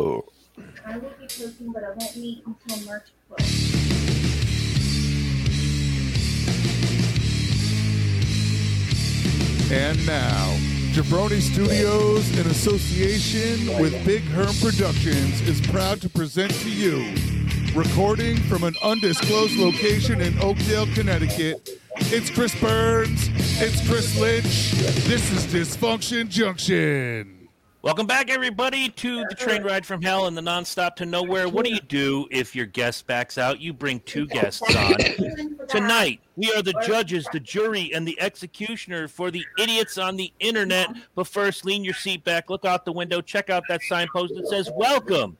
I will be posting, but I won't meet until March 12th. And now, Jabroni Studios, in association with Big Herm Productions, is proud to present to you, recording from an undisclosed location in Oakdale, Connecticut. It's Chris Burns. It's Chris Lynch. This is Dysfunction Junction. Welcome back, everybody, to the train ride from hell and the nonstop to nowhere. What do you do if your guest backs out? You bring two guests on. Tonight, we are the judges, the jury, and the executioner for the idiots on the internet. But first, lean your seat back, look out the window, check out that signpost that says, Welcome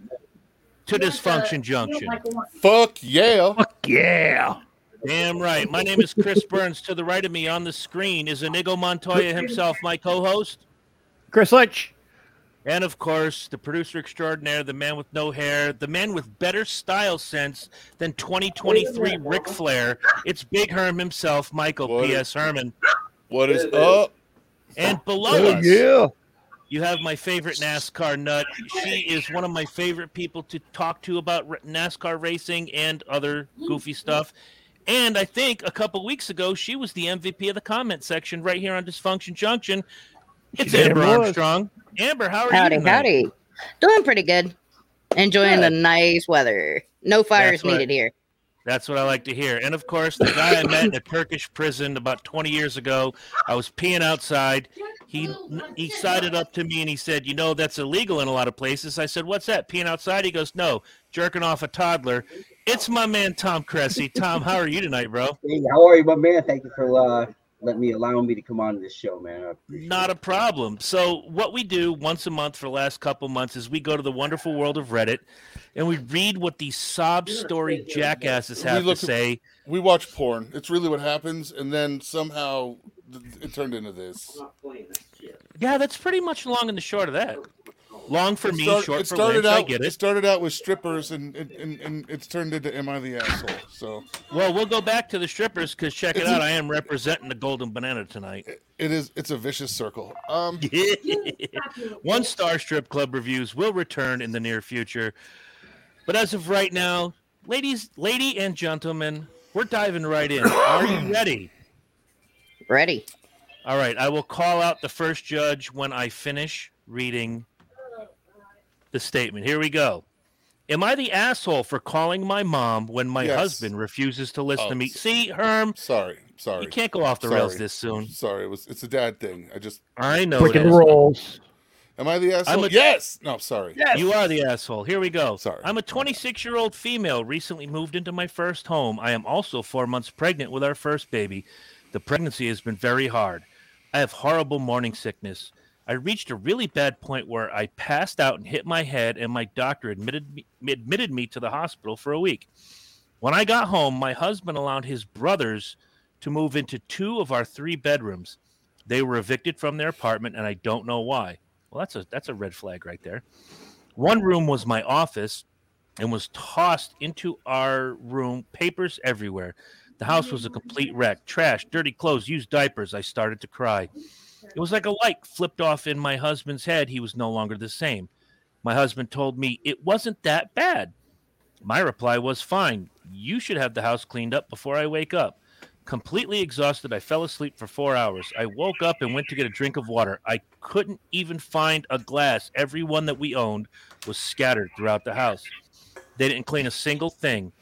to Dysfunction Junction. Fuck yeah. Fuck yeah. Damn right. My name is Chris Burns. To the right of me on the screen is Inigo Montoya himself, my co host. Chris Lynch. And of course, the producer extraordinaire, the man with no hair, the man with better style sense than 2023 Ric Flair. It's Big Herm himself, Michael What P.S. Herman. What is up? And below Oh, us, yeah. you have my favorite NASCAR nut. She is one of my favorite people to talk to about NASCAR racing and other goofy stuff. And I think a couple weeks ago, she was the MVP of the comment section right here on Dysfunction Junction. It's damn Amber was. Armstrong. Amber, how are Howdy, you? tonight? howdy. Doing pretty good. Enjoying the nice weather. No fires what- needed here. That's what I like to hear. And of course, the guy I met in a Turkish prison about 20 years ago, I was peeing outside. He he sided up to me and he said, "You know that's illegal in a lot of places." I said, "What's that? Peeing outside?" He goes, "No, jerking off a toddler." It's my man Tom Cressy. Tom, how are you tonight, bro? Hey, how are you, my man? Thank you for uh, letting me allowing me to come on this show, man. Not it. a problem. So, what we do once a month for the last couple months is we go to the wonderful world of Reddit and we read what these sob story jackasses have to look at- say. We watch porn. It's really what happens, and then somehow it turned into this. Yeah, that's pretty much long and the short of that. Long for me, start- short it for started Lynch. I out. get It it. started out with strippers, and and, and, and it's turned into "Am I the asshole?" So Well, we'll go back to the strippers because check it It's out. a- I am representing the Golden Banana tonight. it is. It's a vicious circle. Um, One star strip club reviews will return in the near future. But as of right now, ladies, lady and gentlemen, we're diving right in. Are you ready? Ready. All right, I will call out the first judge when I finish reading the statement. Here we go. Am I the asshole for calling my mom when my Yes. husband refuses to listen Oh, to me? Oh, See, Herm, sorry, sorry, you can't go off the rails this soon. sorry. It was. It's a dad thing. I just. I know. Breaking it rolls. Am I the asshole? a- yes. No, sorry. Yes. You are the asshole. Here we go. Sorry. I'm a 26 year old female, recently moved into my first home. I am also four months pregnant with our first baby. The pregnancy has been very hard. I have horrible morning sickness. I reached a really bad point where I passed out and hit my head, and my doctor admitted me, admitted me to the hospital for a week. When I got home, my husband allowed his brothers to move into two of our three bedrooms. They were evicted from their apartment, and I don't know why. Well, that's a that's a red flag right there. One room was my office and was tossed into our room, papers everywhere. The house was a complete wreck. Trash, dirty clothes, used diapers. I started to cry. It was like a light flipped off in my husband's head. He was no longer the same. My husband told me it wasn't that bad. My reply was fine. You should have the house cleaned up before I wake up. Completely exhausted, I fell asleep for four hours. I woke up and went to get a drink of water. I couldn't even find a glass. Every one that we owned was scattered throughout the house. They didn't clean a single thing.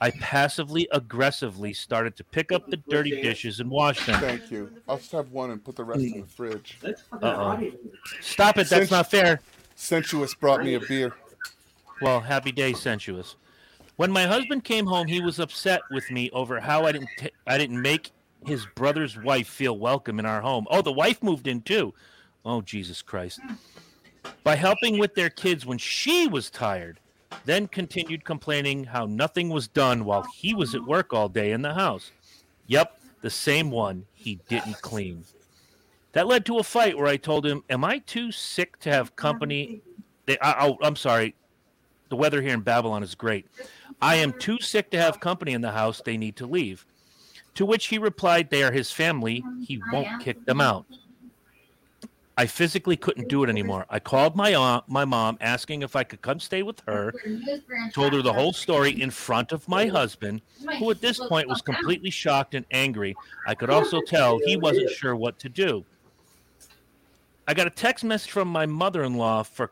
I passively aggressively started to pick up the dirty dishes and wash them. Thank you. I'll just have one and put the rest in the mm. fridge. Uh-oh. Stop it. That's Since- not fair. Sensuous brought me a beer. Well, happy day, sensuous. When my husband came home, he was upset with me over how I didn't t- I didn't make his brother's wife feel welcome in our home. Oh, the wife moved in too. Oh, Jesus Christ. By helping with their kids when she was tired, then continued complaining how nothing was done while he was at work all day in the house. Yep, the same one he didn't clean. That led to a fight where I told him, Am I too sick to have company? They, I, oh, I'm sorry. The weather here in Babylon is great. I am too sick to have company in the house. They need to leave. To which he replied, They are his family. He won't kick them out. I physically couldn't do it anymore. I called my aunt, my mom, asking if I could come stay with her. Told her the whole story in front of my husband, who at this point was completely shocked and angry. I could also tell he wasn't sure what to do. I got a text message from my mother-in-law for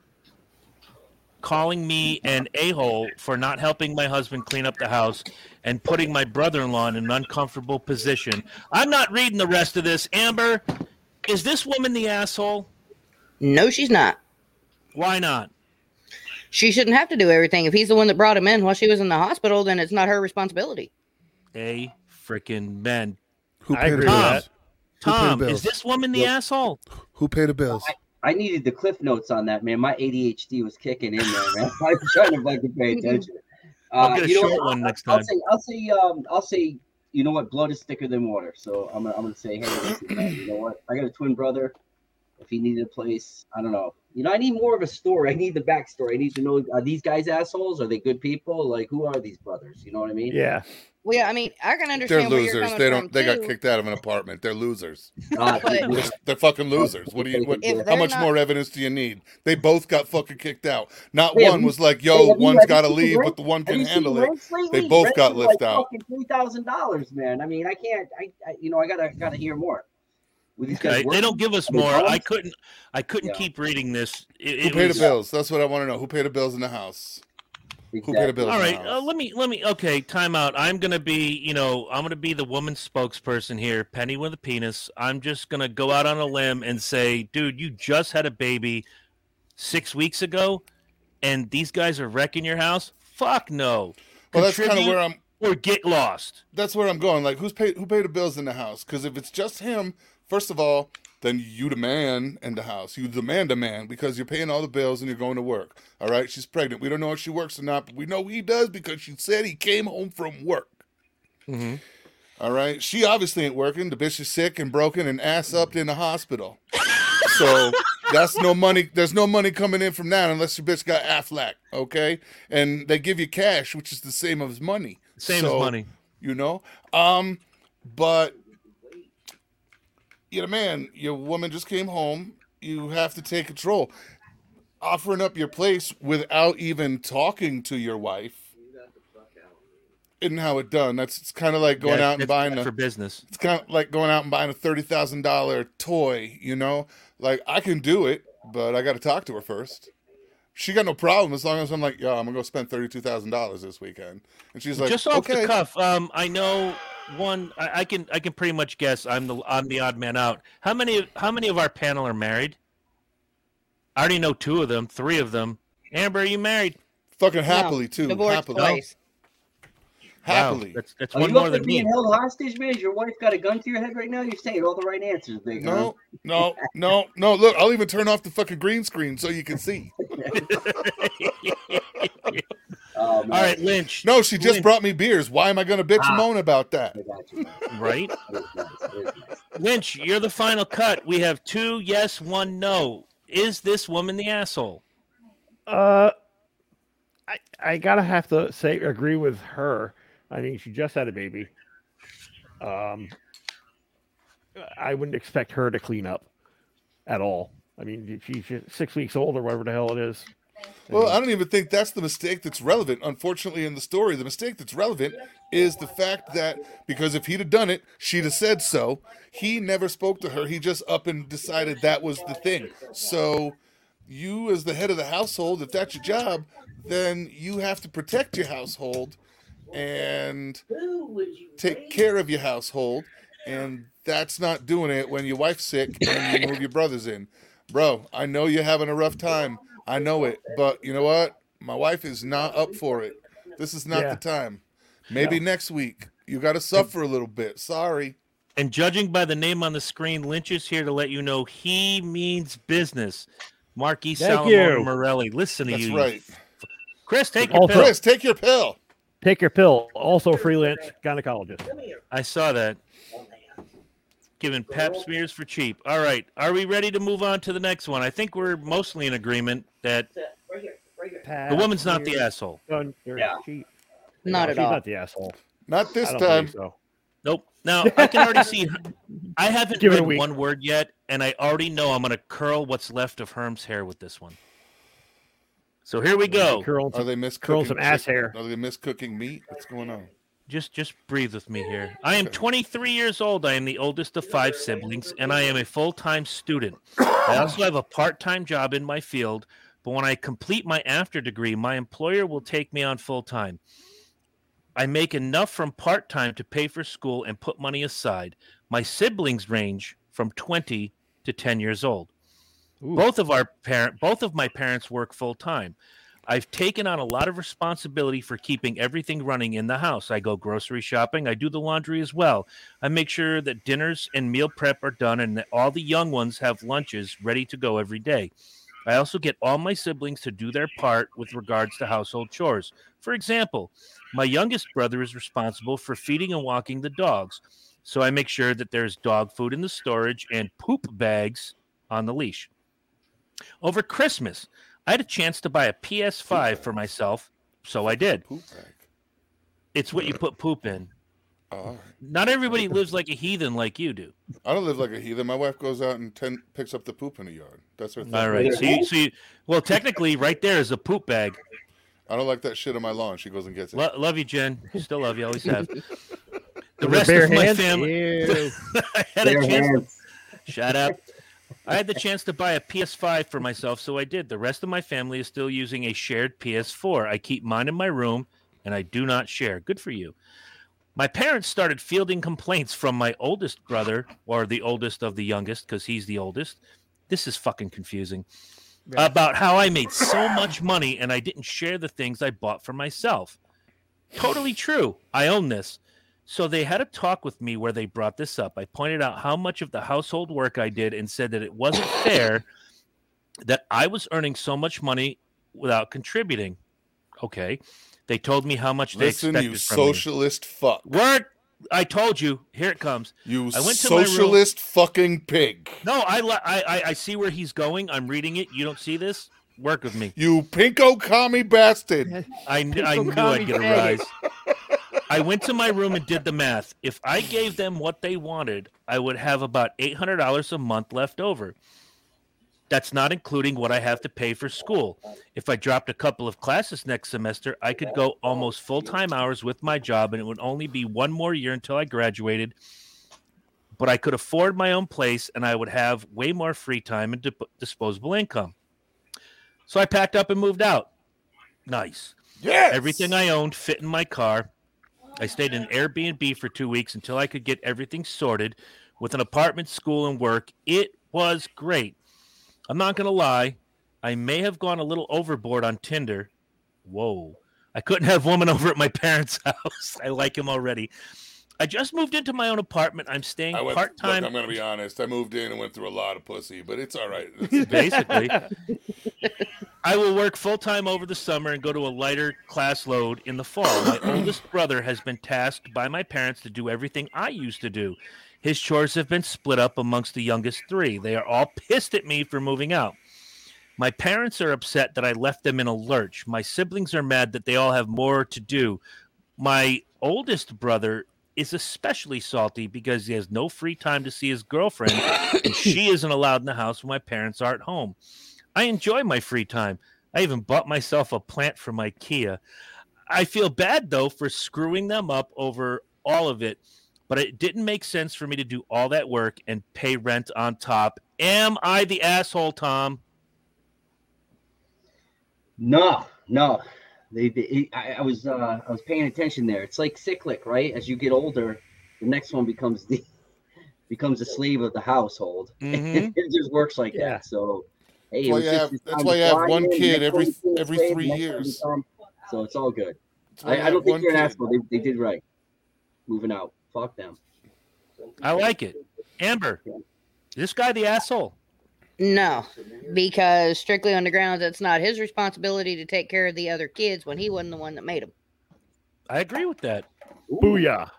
calling me an a-hole for not helping my husband clean up the house and putting my brother-in-law in an uncomfortable position. I'm not reading the rest of this. Amber, is this woman the asshole? No, she's not. Why not? She shouldn't have to do everything. If he's the one that brought him in while she was in the hospital, then it's not her responsibility. A freaking men. Who I paid the agree with bills? that. The Tom, is this woman the Yep. asshole? Who paid the bills? I needed the cliff notes on that, man. My ADHD was kicking in there, man. I'm trying to fucking pay attention. I'll get a you know short what? one I'll- next I'll time. say, I'll say, um, I'll say, you know what? Blood is thicker than water. So I'm gonna, I'm gonna say, hey, you know what? I got a twin brother. If he needed a place, I don't know. You know, I need more of a story. I need the backstory. I need to know: Are these guys assholes? Are they good people? Like, who are these brothers? You know what I mean? Yeah. Well, yeah, I mean, I can They're understand where you're losers. They don't. They got kicked out of an apartment. They're losers. They're, they're fucking losers. What do you? What, how much not- more evidence do you need? They both got fucking kicked out. Not Hey, one was like, "Yo, have you- one's have you got to leave, Rent? but the one can handle it." They both Rents got left like out. Fucking three thousand dollars, man. I mean, I can't. I, I, you know, I gotta, gotta hear more. With these guys Okay, they don't give us Are they more. I couldn't. I couldn't Yeah. keep reading this. It, Who it paid was- the bills? That's what I want to know. Who paid the bills in the house? Who paid the bills? All in the house? uh, let me let me. Okay, time out. I'm gonna be, you know, I'm gonna be the woman spokesperson here, Penny with a penis. I'm just gonna go out on a limb and say, dude, you just had a baby six weeks ago, and these guys are wrecking your house. Fuck no. well, that's kind of where I'm. or get lost. That's where I'm going. Like, who's paid? Who paid the bills in the house? Because if it's just him, first of all, then you the man in the house. You demand a man because you're paying all the bills and you're going to work. All right, she's pregnant. We don't know if she works or not, but we know he does because she said he came home from work. Mm-hmm. All right, she obviously ain't working. The bitch is sick and broken and ass up in the hospital. So that's no money. There's no money coming in from that unless your bitch got Aflac. Okay, and they give you cash, which is the same as money. Same So, as money. you know um but you know man your woman just came home you have to take control offering up your place without even talking to your wife isn't how it done that's it's kind of like going Yeah, out and buying a for business. it's kind of like going out and buying a thirty thousand dollar toy. You know, like I can do it, but I got to talk to her first. She got no problem as long as I'm like, yo, I'm gonna go spend thirty two thousand dollars this weekend, and she's like, just off okay. the cuff, um, I know one. I, I can I can pretty much guess. I'm the I'm the odd man out. How many how many of our panel are married? I already know two of them, three of them. Amber, are you married? Fucking happily too, Divorced happily, twice. happily. Wow, that's that's Are one you more up there than me. being held hostage, man? Is your wife got a gun to your head right now? You're saying all the right answers, big. huh? No, no, no, no. Look, I'll even turn off the fucking green screen so you can see. Oh. All right, Lynch. No, she just Lynch, brought me beers. Why am I gonna bitch and Ah. moan about that? You. Right, nice. Nice. Lynch. You're the final cut. We have two yes, one no. Is this woman the asshole? Uh, I I gotta have to say agree with her. I mean, she just had a baby. Um, I wouldn't expect her to clean up at all. I mean, she's six weeks old or whatever the hell it is. Well, I don't even think that's the mistake that's relevant. Unfortunately, in the story, the mistake that's relevant is the fact that because if he'd have done it, she'd have said so. He never spoke to her. He just up and decided that was the thing. So, you as the head of the household, if that's your job, then you have to protect your household and take care of your household. And that's not doing it when your wife's sick and you move your brothers in. Bro, I know you're having a rough time. I know it, but you know what? My wife is not up for it. This is not Yeah. the time. Maybe next week. You got to suffer a little bit. Sorry. And judging by the name on the screen, Lynch is here to let you know he means business. Marquis Thank Salomone. Morelli. Listen to That's you. you right. Chris, take your Also- pill. Chris, take your pill. Take your pill. Also, freelance gynecologist. I saw that. Giving pap smears for cheap. All right. Are we ready to move on to the next one? I think we're mostly in agreement that the woman's not the asshole. Yeah. She, Not no, at she's all. not the asshole. Not this I don't time. believe so. Nope. Now I can already see I haven't Give it a read week. one word yet, and I already know I'm going to curl what's left of Herm's hair with this one. So here we go. Curl Are some, they miss curl cooking some ass chick- hair. Are they miss cooking meat? What's going on? Just just breathe with me here. I am 23 years old. I am the oldest of five siblings, and I am a full-time student. I also have a part-time job in my field, but when I complete my after degree, my employer will take me on full-time. I make enough from part-time to pay for school and put money aside. My siblings range from 20 to 10 years old. Ooh. Both of our parent both of my parents work full-time. I've taken on a lot of responsibility for keeping everything running in the house. I go grocery shopping. I do the laundry as well. I make sure that dinners and meal prep are done and that all the young ones have lunches ready to go every day. I also get all my siblings to do their part with regards to household chores. For example, my youngest brother is responsible for feeding and walking the dogs. So I make sure that there's dog food in the storage and poop bags on the leash. Over Christmas, I had a chance to buy a PS5 for myself, so I did. Poop bag. It's what you put poop in. Oh. Not everybody lives like a heathen like you do. I don't live like a heathen. My wife goes out and ten, picks up the poop in the yard. That's her thing. All right. So you, so you, well, technically, right there is a poop bag. I don't like that shit on my lawn. She goes and gets it. Lo- love you, Jen. Still love you. Always have. The rest bare of my family. Ew. I had a Bare chance. hands. Shut up. I had the chance to buy a PS5 for myself, so I did. The rest of my family is still using a shared PS4. I keep mine in my room, and I do not share. Good for you. My parents started fielding complaints from my oldest brother, or the oldest of the youngest, because he's the oldest. This is fucking confusing. About how I made so much money and I didn't share the things I bought for myself. Totally true. I own this. So they had a talk with me where they brought this up. I pointed out how much of the household work I did and said that it wasn't fair that I was earning so much money without contributing. Okay. They told me how much they Listen, expected you from me. socialist fuck. Word. I told you. Here it comes. You I went to my room- socialist fucking pig. No, I, li- I I I see where he's going. I'm reading it. You don't see this. Work with me. You pinko commie bastard. I, I knew I'd get a rise. I went to my room and did the math. If I gave them what they wanted, I would have about $800 a month left over. That's not including what I have to pay for school. If I dropped a couple of classes next semester, I could go almost full time hours with my job, and it would only be one more year until I graduated. But I could afford my own place, and I would have way more free time and dip- disposable income. So I packed up and moved out. Nice. Yes. Everything I owned fit in my car. I stayed in an Airbnb for two weeks until I could get everything sorted with an apartment, school, and work. It was great. I'm not going to lie. I may have gone a little overboard on Tinder. Whoa. I couldn't have woman over at my parents' house. I like him already. I just moved into my own apartment. I'm staying I went, part look, time. I'm going to be honest. I moved in and went through a lot of pussy, but it's all right. It's- Basically, I will work full time over the summer and go to a lighter class load in the fall. My oldest brother has been tasked by my parents to do everything I used to do. His chores have been split up amongst the youngest three. They are all pissed at me for moving out. My parents are upset that I left them in a lurch. My siblings are mad that they all have more to do. My oldest brother is especially salty because he has no free time to see his girlfriend and she isn't allowed in the house when my parents aren't home. I enjoy my free time. I even bought myself a plant from IKEA. I feel bad though for screwing them up over all of it, but it didn't make sense for me to do all that work and pay rent on top. Am I the asshole, Tom? No, no. They, they I, I was uh, I was paying attention there. It's like cyclic, right? As you get older, the next one becomes the becomes a slave of the household. Mhm. it just works like Yeah. that. So hey, That's why was you have- that's why you have one kid every- every three years. So it's all good. I, I don't think one you're an kid. asshole. They, they did right. Moving out. Fuck them. I like it. Amber, is this guy the asshole? No, because strictly on the grounds it's not his responsibility to take care of the other kids when he wasn't the one that made them. I agree with that. Ooh. Booyah.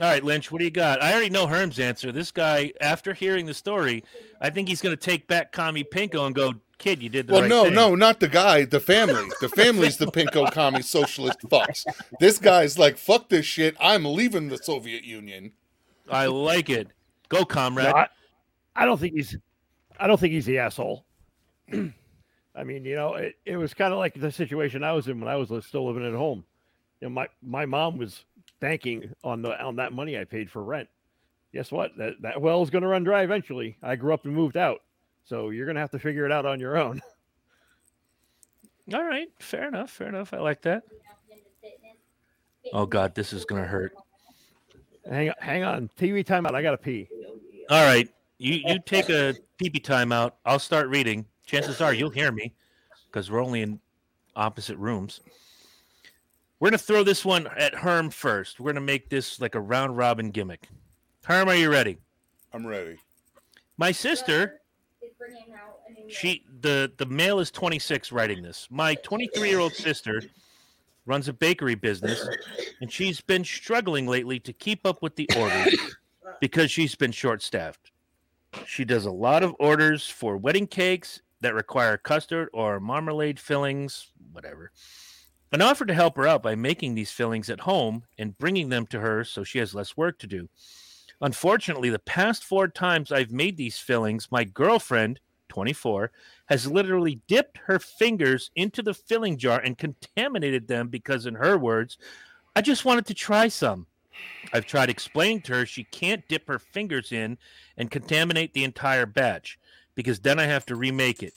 All right, Lynch, what do you got? I already know Herm's answer. This guy, after hearing the story, I think he's going to take back Commie Pinko and go, kid, you did the Well, right no, thing. no, not the guy. The family. The family's the pinko commie socialist fucks. This guy's like, fuck this shit. I'm leaving the Soviet Union. I like it. Go, No, comrade. I, I don't think he's I don't think he's the asshole. I mean, you know, it, it was kind of like the situation I was in when I was still living at home. You know, my my mom was banking on the on that money I paid for rent. Guess what? That that well is going to run dry eventually. I grew up and moved out, so you're going to have to figure it out on your own. All right, fair enough. Fair enough. I like that. Oh God, this is gonna hurt. hang on, hang on. TV timeout. I got to pee. All right, you you take a pee pee time out. I'll start reading. Chances are you'll hear me because we're only in opposite rooms. We're gonna throw this one at Herm first. We're gonna make this like a round robin gimmick. Herm, are you ready? I'm ready. My sister, Is bringing out a new she the the male is 26 writing this. My 23 year old sister runs a bakery business, and she's been struggling lately to keep up with the orders because she's been short staffed. She does a lot of orders for wedding cakes that require custard or marmalade fillings, whatever. And offered to help her out by making these fillings at home and bringing them to her so she has less work to do. Unfortunately, the past four times I've made these fillings, my girlfriend, 24, has literally dipped her fingers into the filling jar and contaminated them because, in her words, I just wanted to try some. I've tried explaining to her she can't dip her fingers in and contaminate the entire batch because then I have to remake it.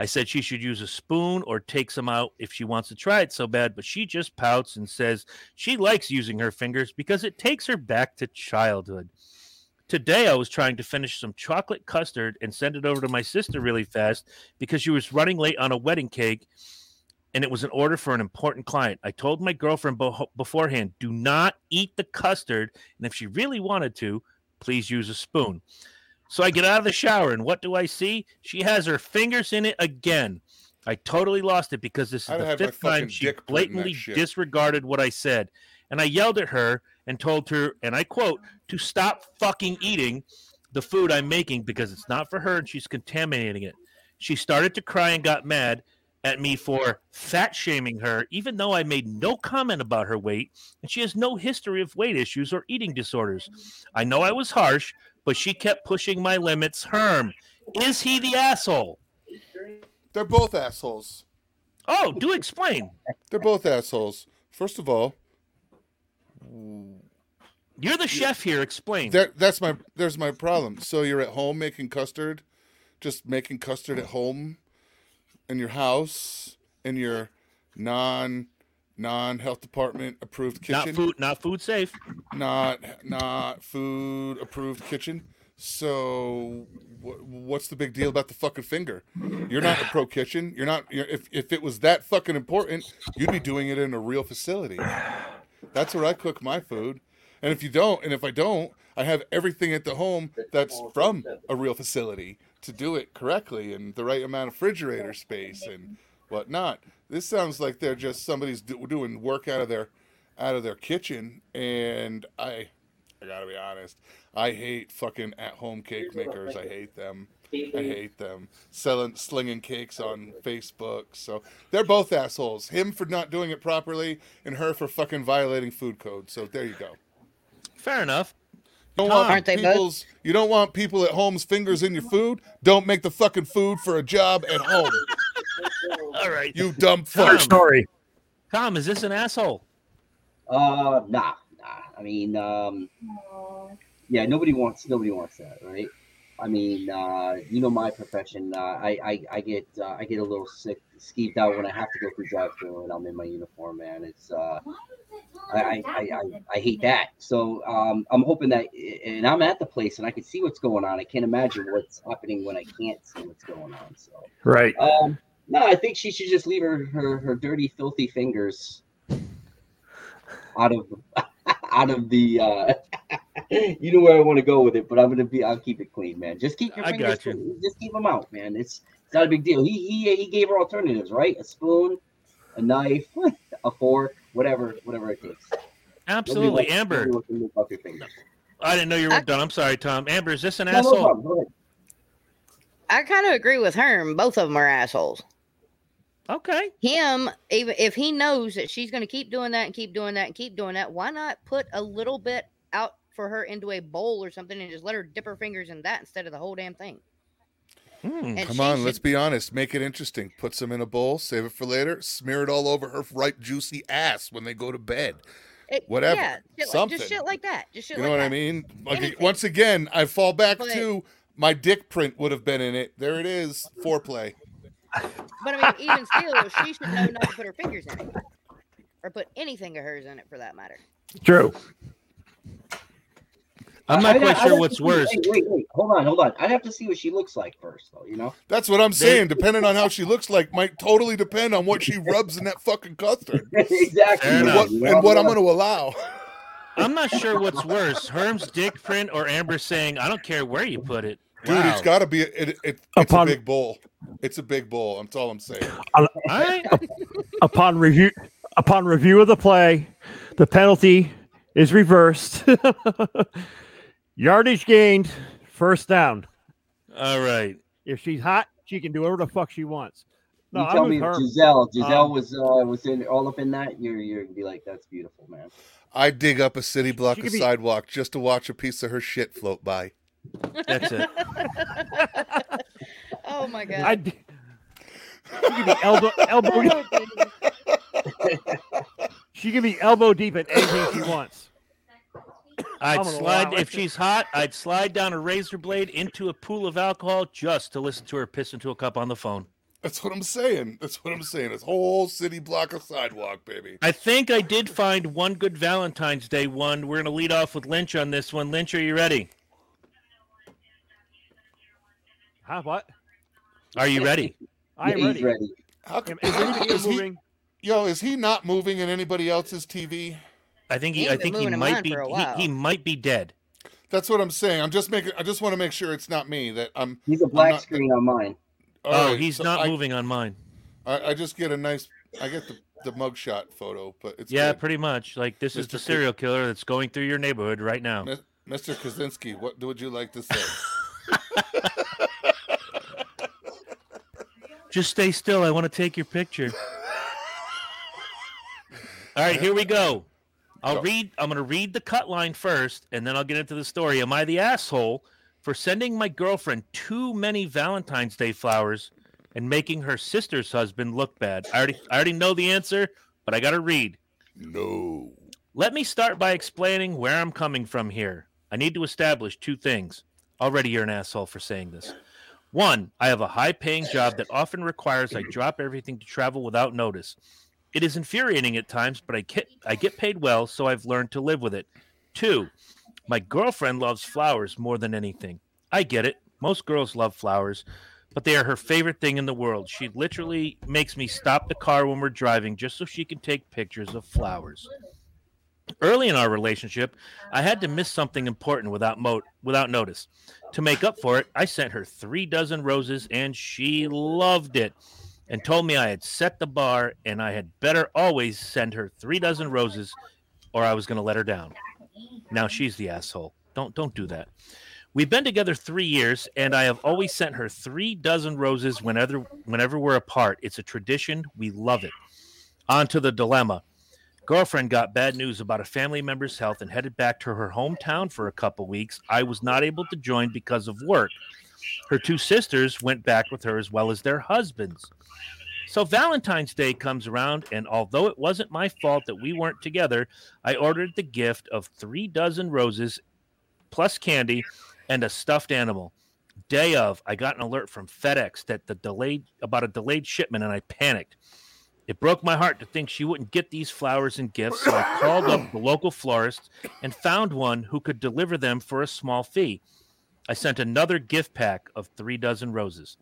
I said she should use a spoon or take some out if she wants to try it so bad, but she just pouts and says she likes using her fingers because it takes her back to childhood. Today, I was trying to finish some chocolate custard and send it over to my sister really fast because she was running late on a wedding cake and it was an order for an important client. I told my girlfriend bo- beforehand do not eat the custard. And if she really wanted to, please use a spoon. So I get out of the shower, and what do I see? She has her fingers in it again. I totally lost it because this is I'd the fifth time she dick put in that blatantly disregarded what I said. And I yelled at her and told her, and I quote, to stop fucking eating the food I'm making because it's not for her and she's contaminating it. She started to cry and got mad at me for fat shaming her, even though I made no comment about her weight and she has no history of weight issues or eating disorders. I know I was harsh, but she kept pushing my limits. Herm, is he the asshole? They're both assholes. Oh, do explain. They're both assholes. First of all, You're the chef here. Explain. that that's my there's my problem. So you're at home making custard, just making custard at home in your house in your non non health department approved kitchen. Not food. Not food safe. not not food approved kitchen. So wh- what's the big deal about the fucking finger? You're not a pro kitchen. You're not. You're, if if it was that fucking important, you'd be doing it in a real facility. That's where I cook my food. And if you don't, and if I don't, I have everything at the home that's from a real facility to do it correctly and the right amount of refrigerator space and whatnot. This sounds like they're just somebody's do, doing work out of their out of their kitchen, and I I gotta be honest, I hate fucking at home cake makers. I hate them. I hate them selling slinging cakes on Facebook. So they're both assholes. Him for not doing it properly, and her for fucking violating food code. So there you go. Fair enough. You don't want Aren't they both? people's. You don't want people at home's fingers in your food. Don't make the fucking food for a job at home. All right. You dumb Tom. fuck. Story. Tom, is this an asshole? Uh, nah, nah. I mean, um, yeah, nobody wants nobody wants that, right? I mean, uh, you know my profession. Uh, I, I I get uh, I get a little sick, skeeved out when I have to go through drive-through and I'm in my uniform, man. It's uh, Why is it I, I, I, I, I hate that. So um, I'm hoping that, and I'm at the place and I can see what's going on. I can't imagine what's happening when I can't see what's going on. So Right. um, no, I think she should just leave her her, her dirty, filthy fingers out of out of the. Uh, you know where I want to go with it, but I'm gonna be. I'll keep it clean, man. Just keep your I fingers. got you. clean. Just keep them out, man. It's it's not a big deal. He he he gave her alternatives, right? A spoon, a knife, a fork, whatever whatever it takes. Absolutely. wants- Amber, nobody wants to move off your. I didn't know you I- were done. I'm sorry, Tom. Amber, is this an No, no asshole? problem. Go ahead. I kind of agree with her. Both of them are assholes. Okay. Him, even if he knows that she's going to keep doing that and keep doing that and keep doing that, why not put a little bit out for her into a bowl or something and just let her dip her fingers in that instead of the whole damn thing. Hmm. Come on, should- let's be honest. Make it interesting. Put some in a bowl, save it for later, smear it all over her ripe, juicy ass when they go to bed. it- whatever, Yeah, shit like, something. just shit like that. Just shit You know like what I mean? Like, Anything. once again, I fall back But- to my dick print would have been in it. There it is. Foreplay. But I mean, even still, she should know not to put her fingers in it, or put anything of hers in it for that matter. True. I'm not I'd- quite I'd sure have what's see- worse. Wait, wait, wait. Hold on, hold on. I'd have to see what she looks like first, though. You know. That's what I'm saying. Depending on how she looks like, might totally depend on what she rubs in that fucking custard exactly. And enough. what, and what I'm going to allow. I'm not sure what's worse, Herm's dick print or Amber saying, "I don't care where you put it." Dude, Wow. it's got to be. It, it, it's Upon- a big bowl. It's a big bowl. That's all I'm saying. All right. Upon review, upon review of the play, the penalty is reversed. Yardage gained, first down. All right. If she's hot, she can do whatever the fuck she wants. No, you I'm tell with me her. Giselle, Giselle Um, was uh, was in all up in that. You're you're gonna be like, that's beautiful, man. I dig up a city block she of be- sidewalk just to watch a piece of her shit float by. That's it. Oh my god. I d- she can be elbow elbow. Oh, Jesus. She can be elbow deep at anything she wants. I'd slide if she's hot. I'd slide down a razor blade into a pool of alcohol just to listen to her piss into a cup on the phone. That's what I'm saying. That's what I'm saying. It's whole city block of sidewalk, baby. I think I did find one good Valentine's Day one. We're gonna lead off with Lynch on this one. Lynch, are you ready? Huh? What? Are you ready? I am ready. He's ready. How Am- Is anything is he, moving? yo, is he not moving in anybody else's TV? I think He he. I think he might be. He, he might be dead. That's what I'm saying. I'm just making. I just want to make sure it's not me. That I'm. He's a black not- screen on mine. oh, right, he's so not I, moving on mine. I, I just get a nice. I get the the mugshot photo, but it's yeah, good. pretty much. Like this is the serial killer that's going through your neighborhood right now. Mr. Kaczynski, what would you like to say? Just stay still. I want to take your picture. All right, here we go. I'll Go. read. I'm going to read the cut line first, and then I'll get into the story. Am I the asshole for sending my girlfriend too many Valentine's Day flowers and making her sister's husband look bad? I already, I already know the answer, but I got to read. no. Let me start by explaining where I'm coming from here. I need to establish two things. Already, you're an asshole for saying this. One, I have a high paying job that often requires I drop everything to travel without notice. It is infuriating at times, but I get, I get paid well, so I've learned to live with it. Two, my girlfriend loves flowers more than anything. I get it. Most girls love flowers, but they are her favorite thing in the world. She literally makes me stop the car when we're driving just so she can take pictures of flowers. Early in our relationship, I had to miss something important without mo- without notice. To make up for it, I sent her three dozen roses, and she loved it, and told me I had set the bar, and I had better always send her three dozen roses, or I was going to let her down. Now she's the asshole. Don't don't do that. We've been together three years, and I have always sent her three dozen roses whenever whenever we're apart. It's a tradition. We love it. On to the dilemma. Girlfriend got bad news about a family member's health and headed back to her hometown for a couple weeks. I was not able to join because of work. Her two sisters went back with her as well as their husbands. So Valentine's Day comes around, and although it wasn't my fault that we weren't together, I ordered the gift of three dozen roses plus candy and a stuffed animal. Day of, I got an alert from FedEx that the delayed about a delayed shipment, and I panicked. It broke my heart to think she wouldn't get these flowers and gifts, so I called up the local florist and found one who could deliver them for a small fee. I sent another gift pack of three dozen roses.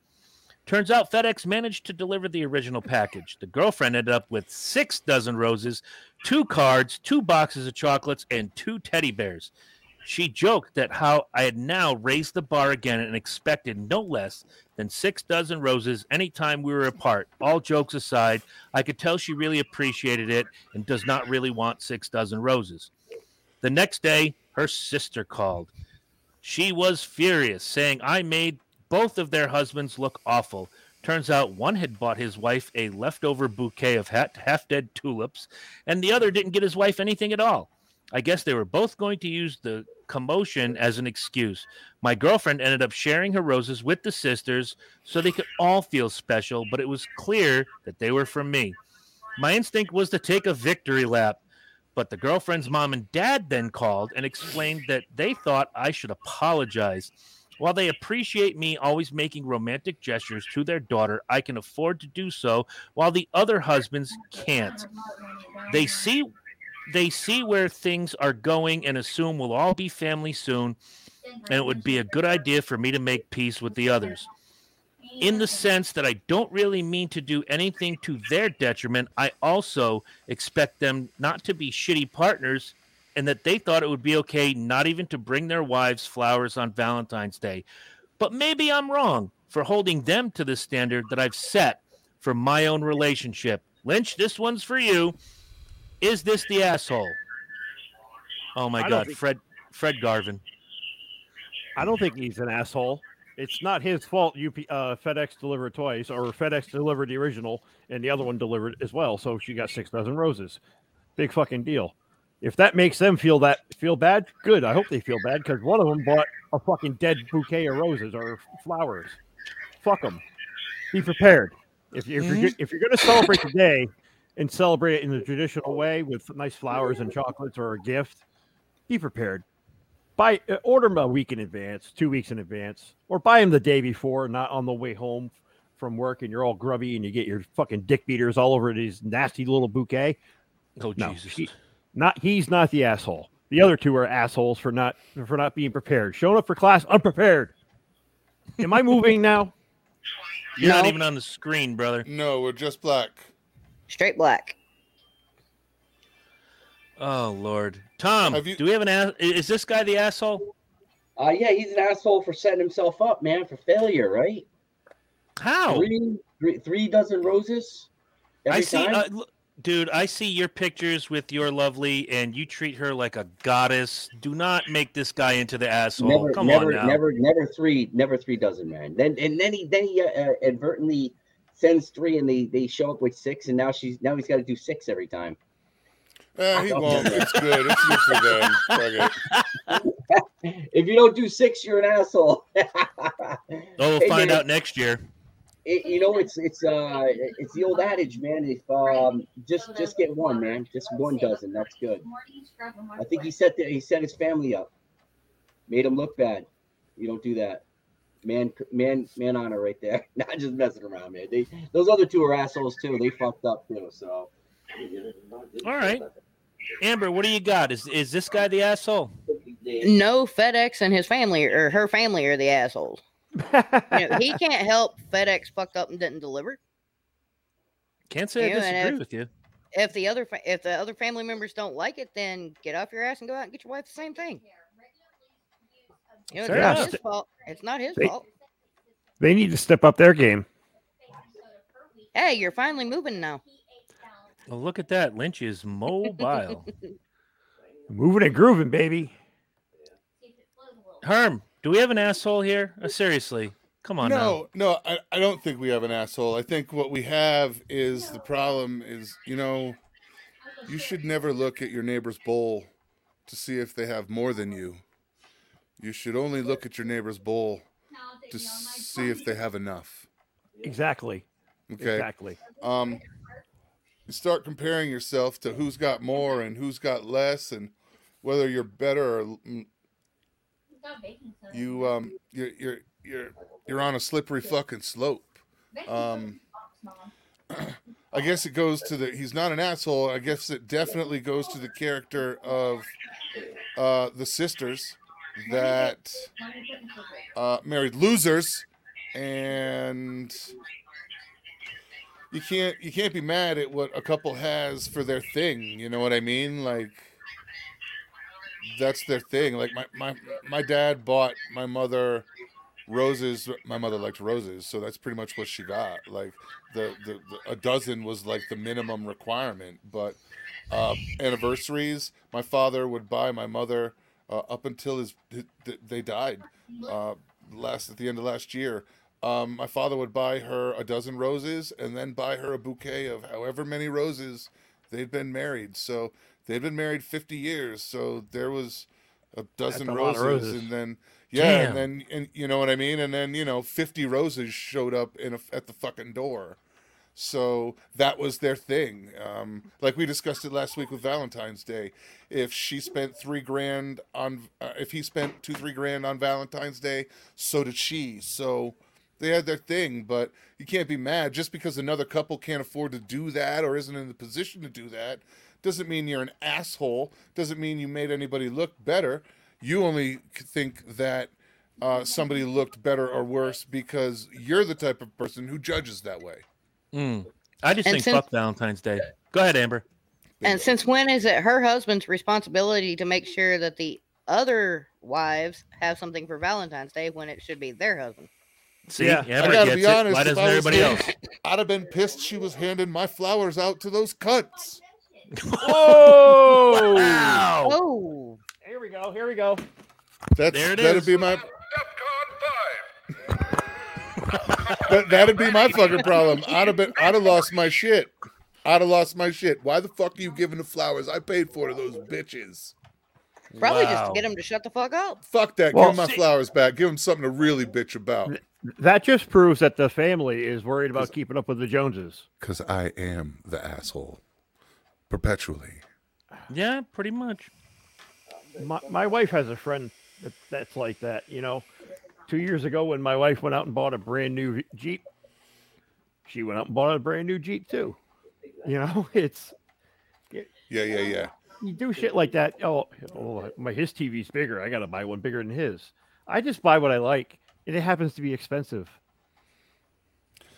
Turns out FedEx managed to deliver the original package. The girlfriend ended up with six dozen roses, two cards, two boxes of chocolates, and two teddy bears. She joked that how I had now raised the bar again and expected no less than six dozen roses any time we were apart. All jokes aside, I could tell she really appreciated it and does not really want six dozen roses. The next day, her sister called. She was furious, saying I made both of their husbands look awful. Turns out one had bought his wife a leftover bouquet of half dead tulips, and the other didn't get his wife anything at all. I guess they were both going to use the commotion as an excuse. My girlfriend ended up sharing her roses with the sisters so they could all feel special, but it was clear that they were from me. My instinct was to take a victory lap, but the girlfriend's mom and dad then called and explained that they thought I should apologize. While they appreciate me always making romantic gestures to their daughter, I can afford to do so while the other husbands can't. They see they see where things are going and assume we'll all be family soon, and it would be a good idea for me to make peace with the others. In the sense that I don't really mean to do anything to their detriment, I also expect them not to be shitty partners and that they thought it would be okay not even to bring their wives flowers on Valentine's Day. But maybe I'm wrong for holding them to the standard that I've set for my own relationship. Lynch, this one's for you. Is this the asshole? Oh my god, think- Fred Fred Garvin. I don't think he's an asshole. It's not his fault. UP, uh, FedEx delivered twice, or FedEx delivered the original, and the other one delivered as well. So she got six dozen roses. Big fucking deal. If that makes them feel that feel bad, good. I hope they feel bad because one of them bought a fucking dead bouquet of roses or flowers. Fuck them. Be prepared. If, you, if you're if you're gonna celebrate the day and celebrate it in the traditional way with nice flowers and chocolates or a gift, be prepared buy uh, order them a week in advance, two weeks in advance, or buy them the day before, not on the way home from work and you're all grubby and you get your fucking dick beaters all over these nasty little bouquet. Oh No, Jesus. he- Not he's not the asshole. The other two are assholes for not for not being prepared. Showing up for class unprepared. Am I moving now? You're not even on the screen, brother. No, we're just black. Straight black. Oh Lord. Tom, Have you- do we have an ass? Is this guy the asshole? Uh, yeah, he's an asshole for setting himself up, man, for failure, right? How? Three, three, three dozen roses. Every I see, time? uh, look, dude. I see your pictures with your lovely, and you treat her like a goddess. Do not make this guy into the asshole. never, Come never, on now. never, never three, never three dozen, man. Then and then he then he uh, uh, inadvertently sends three, and they they show up with six, and now she's now he's got to do six every time. Eh, he won't. It's good. It's good for them. It. If you don't do six, you're an asshole. Oh, we'll Hey, find man, out next year. it- you know, it's it's uh it's the old adage, man. If um just just get one, man, just one dozen, that's good. I think he set the, he set his family up, made him look bad. You don't do that, man. Man, man, honor right there. Not just messing around, man. They those other two are assholes too. They fucked up too. So, All right. Amber, what do you got? Is is this guy the asshole? No, FedEx and his family or her family are the assholes. You know, he can't help FedEx fucked up and didn't deliver. Can't say I Yeah, and disagree if- with you. If the other fa- if the other family members don't like it, then get off your ass and go out and get your wife the same thing. You know, it's Fair not enough. his fault. It's not his They- fault. They need to step up their game. Hey, you're finally moving now. Well, look at that. Lynch is mobile. Moving and grooving, baby. Herm, do we have an asshole here? Uh, seriously, come on now. No, no, I, I don't think we have an asshole. I think what we have is the problem is, you know, you should never look at your neighbor's bowl to see if they have more than you. You should only look at your neighbor's bowl to see if they have enough. Exactly. Okay. Exactly. Um, you start comparing yourself to who's got more and who's got less, and whether you're better or you um you're you're you're you're on a slippery fucking slope. Um, I guess it goes to the he's not an asshole. I guess it definitely goes to the character of uh the sisters that uh married losers and you can't you can't be mad at what a couple has for their thing, you know what I mean? Like that's their thing. Like my my my dad bought my mother roses. My mother liked roses, so that's pretty much what she got. Like the the, the a dozen was like the minimum requirement. But uh, anniversaries, my father would buy my mother uh, up until his, they died uh, last at the end of last year. Um, my father would buy her a dozen roses and then buy her a bouquet of however many roses they'd been married. So they'd been married 50 years, so there was a dozen roses, roses. and then yeah, Damn. and then and you know what I mean, and then you know 50 roses showed up in a, at the fucking door. So that was their thing. Um, like we discussed it last week with Valentine's Day. If she spent three grand on, uh, if he spent two, three grand on Valentine's Day, so did she. So they had their thing, but you can't be mad just because another couple can't afford to do that or isn't in the position to do that. Doesn't mean you're an asshole. Doesn't mean you made anybody look better. You only think that uh, somebody looked better or worse because you're the type of person who judges that way. Mm. I just And think since- fuck Valentine's Day. Go ahead, Amber. And since when is it her husband's responsibility to make sure that the other wives have something for Valentine's Day when it should be their husband? See, Yeah. Amber I gotta gets be it. honest. Why doesn't everybody else? I'd have been pissed she was handing my flowers out to those cunts. Oh, Wow. Oh, here we go. Here we go. That's There it that'd is. be my that, that'd be my fucking problem. I'd have been I'd have lost my shit. I'd have lost my shit. Why the fuck are you giving the flowers I paid for to those bitches? probably just to get him to shut the fuck up. Fuck that. Well, Give 'em my see- flowers back. Give them something to really bitch about. That just proves that the family is worried about keeping up with the Joneses. Because I am the asshole. Perpetually. Yeah, pretty much. My, my wife has a friend that, that's like that. You know, two years ago when my wife went out and bought a brand new Jeep, she went out and bought a brand new Jeep too. You know, it's Yeah, yeah, yeah. you do shit like that. Oh, oh my his TV's bigger. I got to buy one bigger than his. I just buy what I like, and it happens to be expensive.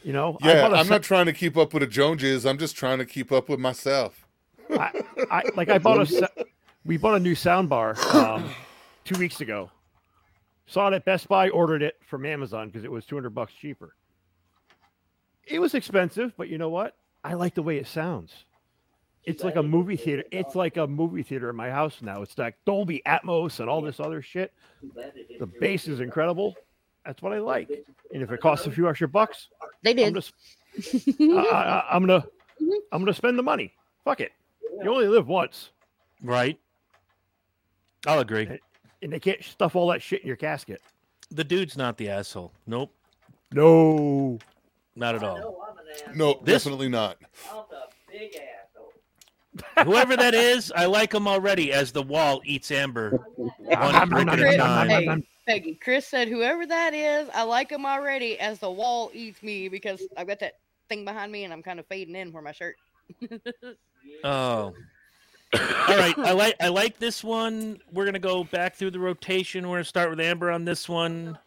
You know, Yeah, I'm se- not trying to keep up with the Joneses. I'm just trying to keep up with myself. I, I like I bought a we bought a new sound bar um, two weeks ago. Saw it at Best Buy, ordered it from Amazon because it was 200 bucks cheaper. It was expensive, but you know what? I like the way it sounds. It's like a movie theater. It's like a movie theater in my house now. It's like Dolby Atmos and all this other shit. The bass is incredible. That's what I like. And if it costs a few extra bucks, They I'm did. just I, I, I'm gonna I'm gonna spend the money. Fuck it. You only live once. Right. I'll agree. And they can't stuff all that shit in your casket. The dude's not the asshole. Nope, No. not at all. No, This- definitely not. Big asshole. Whoever that is, I like him already as the wall eats Amber. One Nom, brick nom, at nom, a nom, time. nom, Hey. Peggy, Chris said, whoever that is, I like him already as the wall eats me because I've got that thing behind me and I'm kind of fading in for my shirt. Oh. All right. I like I like this one. We're gonna go back through the rotation. We're gonna start with Amber on this one.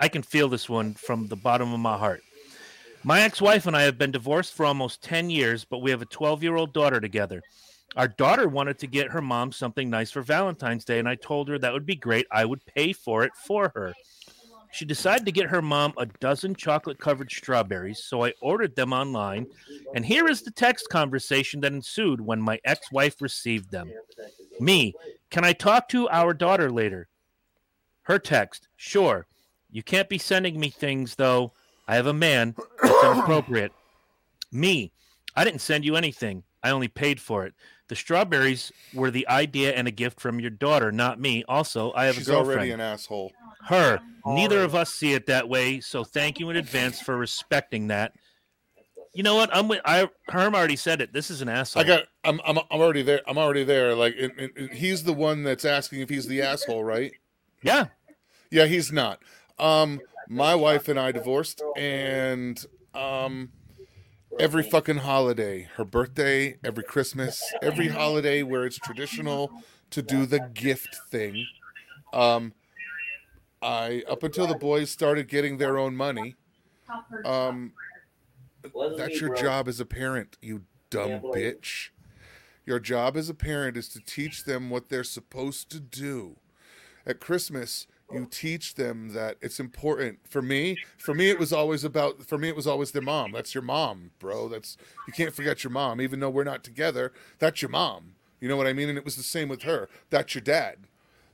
I can feel this one from the bottom of my heart. My ex-wife and I have been divorced for almost 10 years, but we have a 12-year-old daughter together. Our daughter wanted to get her mom something nice for Valentine's Day, and I told her that would be great. I would pay for it for her. She decided to get her mom a dozen chocolate covered strawberries, so I ordered them online. And here is the text conversation that ensued when my ex wife received them. Me, can I talk to our daughter later? Her text, sure. You can't be sending me things, though. I have a man. That's inappropriate. Me, I didn't send you anything. I only paid for it. The strawberries were the idea and a gift from your daughter, not me. Also, I have She's a girlfriend. already an asshole. Her. Neither of us see it that way, so thank you in advance for respecting that. You know what? I'm with I Herm already said it. This is an asshole. I got. I'm. I'm. I'm already there. I'm already there. Like, and, and- and he's the one that's asking if he's the asshole, right? yeah. Yeah, he's not. Um, my wife and I divorced, and um, every fucking holiday, her birthday, every Christmas, every holiday where it's traditional to do the gift thing. Um, I up until the boys started getting their own money. Um, that's your job as a parent, you dumb bitch. Your job as a parent is to teach them what they're supposed to do. At Christmas, you teach them that it's important. For me, for me it was always about for me it was always their mom. That's your mom, bro. That's you can't forget your mom even though we're not together. That's your mom. You know what I mean? And it was the same with her. That's your dad.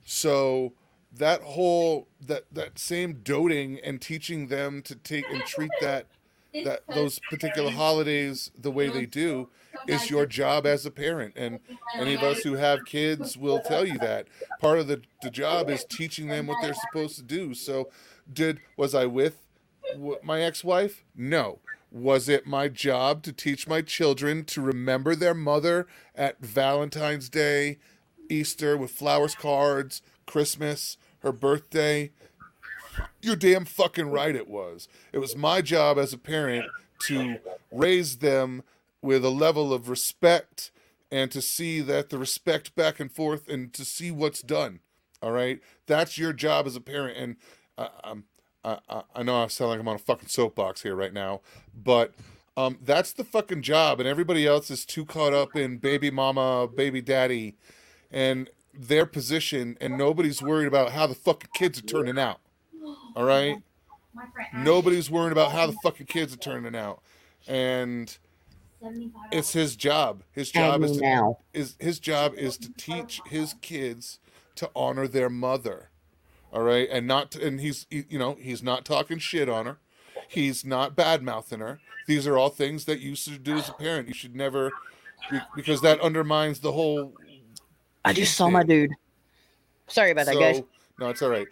So that whole that that same doting and teaching them to take and treat that that those particular holidays the way they do is your job as a parent. And any of us who have kids will tell you that part of the, the job is teaching them what they're supposed to do. So, did was I with my ex-wife? No. Was it my job to teach my children to remember their mother at Valentine's Day, Easter with flowers, cards, Christmas, her birthday? You're damn fucking right it was. It was my job as a parent to raise them with a level of respect and to see that the respect back and forth and to see what's done. All right, that's your job as a parent. And I, I'm, I, I- know I sound like I'm on a fucking soapbox here right now, but um, that's the fucking job. And everybody else is too caught up in baby mama, baby daddy, and their position, and nobody's worried about how the fucking kids are turning out. All right. My friend Ashley, Nobody's worried about how the fucking kids are turning out, and $75. It's his job. His job is to, is his job is to teach his kids to honor their mother. All right, and not to, and he's he- you know he's not talking shit on her. He's not bad mouthing her. These are all things that you should do as a parent. You should never because that undermines the whole I just saw my dude. Sorry about that, guys. no, it's all right.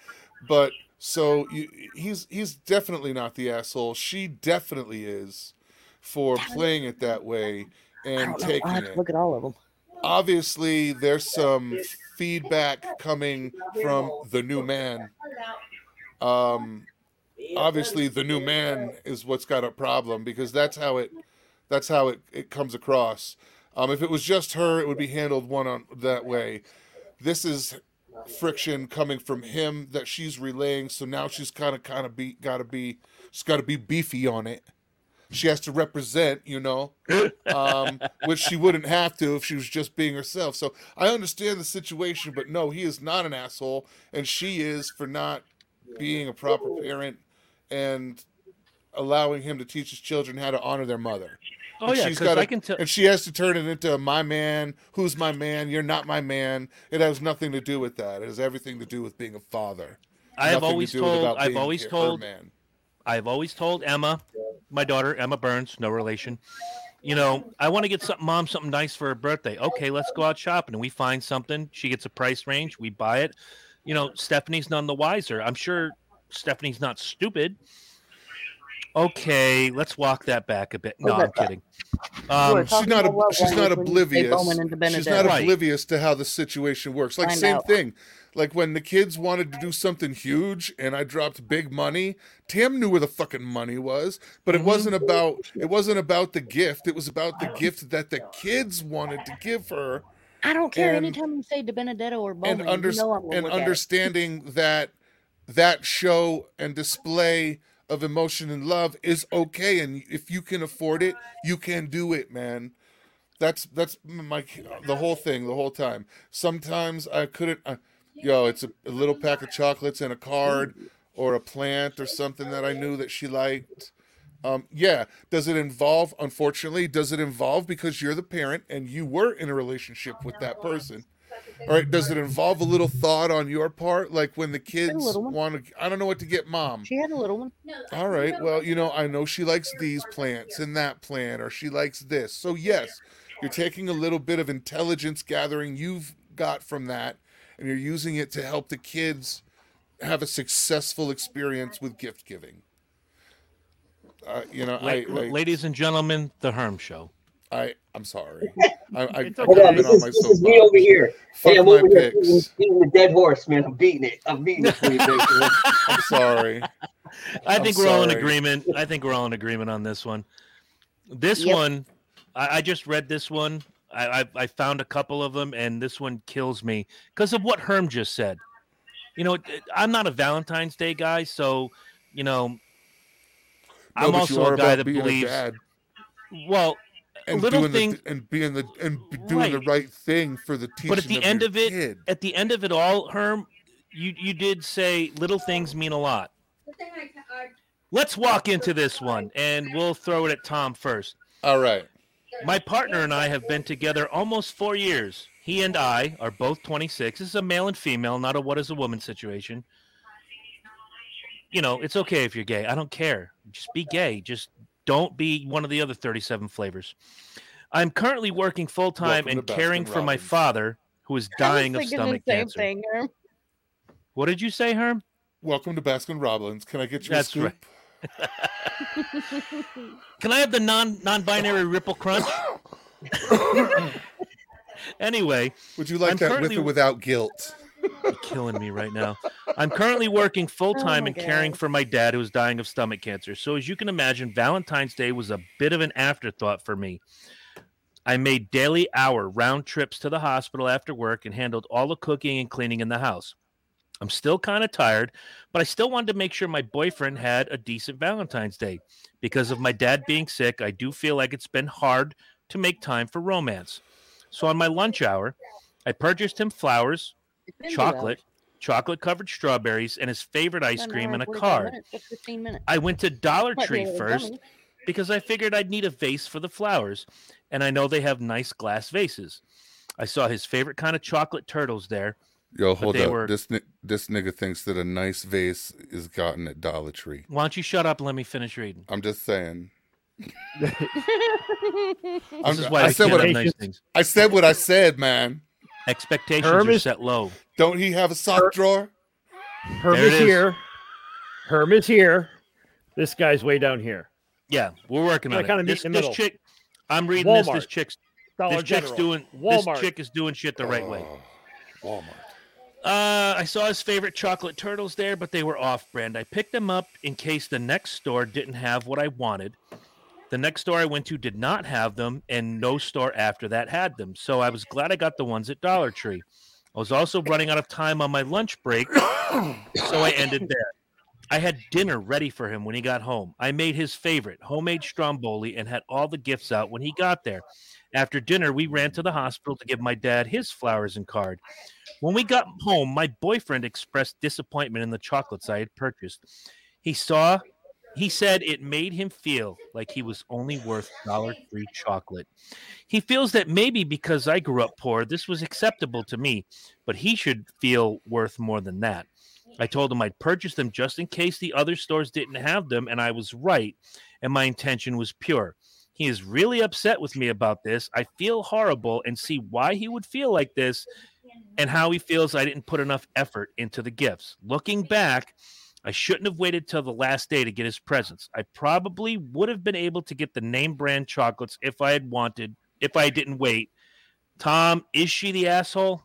But so you, he's he's definitely not the asshole. She definitely is for playing it that way and taking I'll have to it. look at all of them. Obviously, there's some feedback coming from the new man. Um, obviously, the new man is what's got a problem because that's how it that's how it, it comes across. Um, if it was just her, it would be handled one on that way. This is friction coming from him that she's relaying. So now she's kind of kind of be got to be she's got to be beefy on it. She has to represent, you know, um, which she wouldn't have to if she was just being herself. So I understand the situation, but no, he is not an asshole, and she is for not being a proper parent and allowing him to teach his children how to honor their mother. Oh And yeah, she's gotta- I can tell. And she has to turn it into my man, who's my man, you're not my man. It has nothing to do with that. It has everything to do with being a father. I've to always told. I've always her told. man. I've always told Emma, my daughter, Emma Burns, no relation. You know, I want to get something, mom, something nice for her birthday. Okay, let's go out shopping. And we find something. She gets a price range. We buy it. You know, Stephanie's none the wiser. I'm sure Stephanie's not stupid. Okay, let's walk that back a bit. No, I'm kidding. Um, she's not about love she's not language when you say oblivious. She's not Right. oblivious to how the situation works. Like Find same out. thing. Like when the kids wanted to do something huge and I dropped big money, Tam knew where the fucking money was, but it Mhm. wasn't about it wasn't about the gift. It was about the gift that the kids wanted to give her I don't care. and- Anytime you say De Benedetto or Bowman, and under, you know I'm and look at understanding that that show and display of emotion and love is okay and if you can afford it you can do it man. That's that's my the whole thing the whole time. Sometimes i couldn't uh, yo it's a, a little pack of chocolates and a card or a plant or something that i knew that she liked. Um, yeah does it involve unfortunately does it involve because you're the parent and you were in a relationship with that person all right does it involve a little thought on your part? Like when the kids want to i don't know what to get mom. She had a little one. all right well you know i know she likes these plants and that plant or she likes this. So yes you're taking a little bit of intelligence gathering you've got from that and you're using it to help the kids have a successful experience with gift giving. Uh, you know I, I ladies and gentlemen, the Herm Show. I I'm sorry. I, I, It's I okay. Hold on, this on is, this is me over here. Fuck hey, I'm my over here beating, picks. the dead horse, man. I'm beating it. I'm beating it for you, baby. I'm sorry. I I'm think we're all in agreement. I think we're all in agreement on this one. This Yep. one, I, I just read this one. I, I I found a couple of them, and this one kills me because of what Herm just said. You know, I'm not a Valentine's Day guy, so you know, No, I'm also a guy that believes. Well, and little doing thing- the, and being the and doing the Right. right thing for the teaching But at the of end of it- kid. at the end of it all, Herm, you you did say little things mean a lot. The thing I, ca- I Let's walk into this one, and we'll throw it at Tom first. All right. My partner and I have been together almost four years. He and I are both 26. This is a male and female, not a what is a woman situation. You know, it's okay if you're gay. I don't care. Just be gay. Just don't be one of the other 37 flavors. I'm currently working full time and caring Baskin for my father, who is dying of stomach the same cancer. thing. Herm. What did you say, Herm? Welcome to Baskin Robbins. Can I get you That's a scoop? Can I have the non non-binary ripple crunch? anyway, Would you like I'm that with or without guilt? You're killing me right now. I'm currently working oh full time my and caring for my dad who's dying of stomach cancer. So as you can imagine, Valentine's Day was a bit of an afterthought for me. I made daily hour round trips to the hospital after work and handled all the cooking and cleaning in the house. I'm still kind of tired, but I still wanted to make sure my boyfriend had a decent Valentine's Day. Because of my dad being sick, I do feel like it's been hard to make time for romance. So on my lunch hour, I purchased him flowers, It's been two chocolate, chocolate covered strawberries, and his favorite ice cream hour and a 45 card. minutes to 15 minutes. I went to Dollar Might Tree first dummy. because I figured I'd need a vase for the flowers, and I know they have nice glass vases. I saw his favorite kind of chocolate turtles there. Yo, hold up. were- This this nigga thinks that a nice vase is gotten at Dollar Tree. Why don't you shut up and let me finish reading? I'm just saying. This I'm, is why I we said what I, nice things. I said. What I said, man. Expectations Herm are is- set low. Don't he have a sock drawer? Herm There it is is. here. Herm is here. This guy's way down here. Yeah, we're working Yeah, on it. kinda meet This, the this middle. chick, I'm reading this. This chick's Dollar this chick's doing Walmart. this chick is doing shit the right way. Oh, Walmart. Uh, I saw his favorite chocolate turtles there, but they were off brand. I picked them up in case the next store didn't have what I wanted. The next store I went to did not have them, and no store after that had them. So I was glad I got the ones at Dollar Tree. I was also running out of time on my lunch break, so I ended there. I had dinner ready for him when he got home. I made his favorite, homemade stromboli, and had all the gifts out when he got there. After dinner, we ran to the hospital to give my dad his flowers and card. When we got home, my boyfriend expressed disappointment in the chocolates I had purchased. He saw, he said it made him feel like he was only worth Dollar Tree chocolate. He feels that maybe because I grew up poor, this was acceptable to me, but he should feel worth more than that. I told him I'd purchase them just in case the other stores didn't have them, and I was right, and my intention was pure. He is really upset with me about this. I feel horrible and see why he would feel like this and how he feels I didn't put enough effort into the gifts. Looking back, I shouldn't have waited till the last day to get his presents. I probably would have been able to get the name brand chocolates if I had wanted, if I didn't wait. Tom, is she the asshole?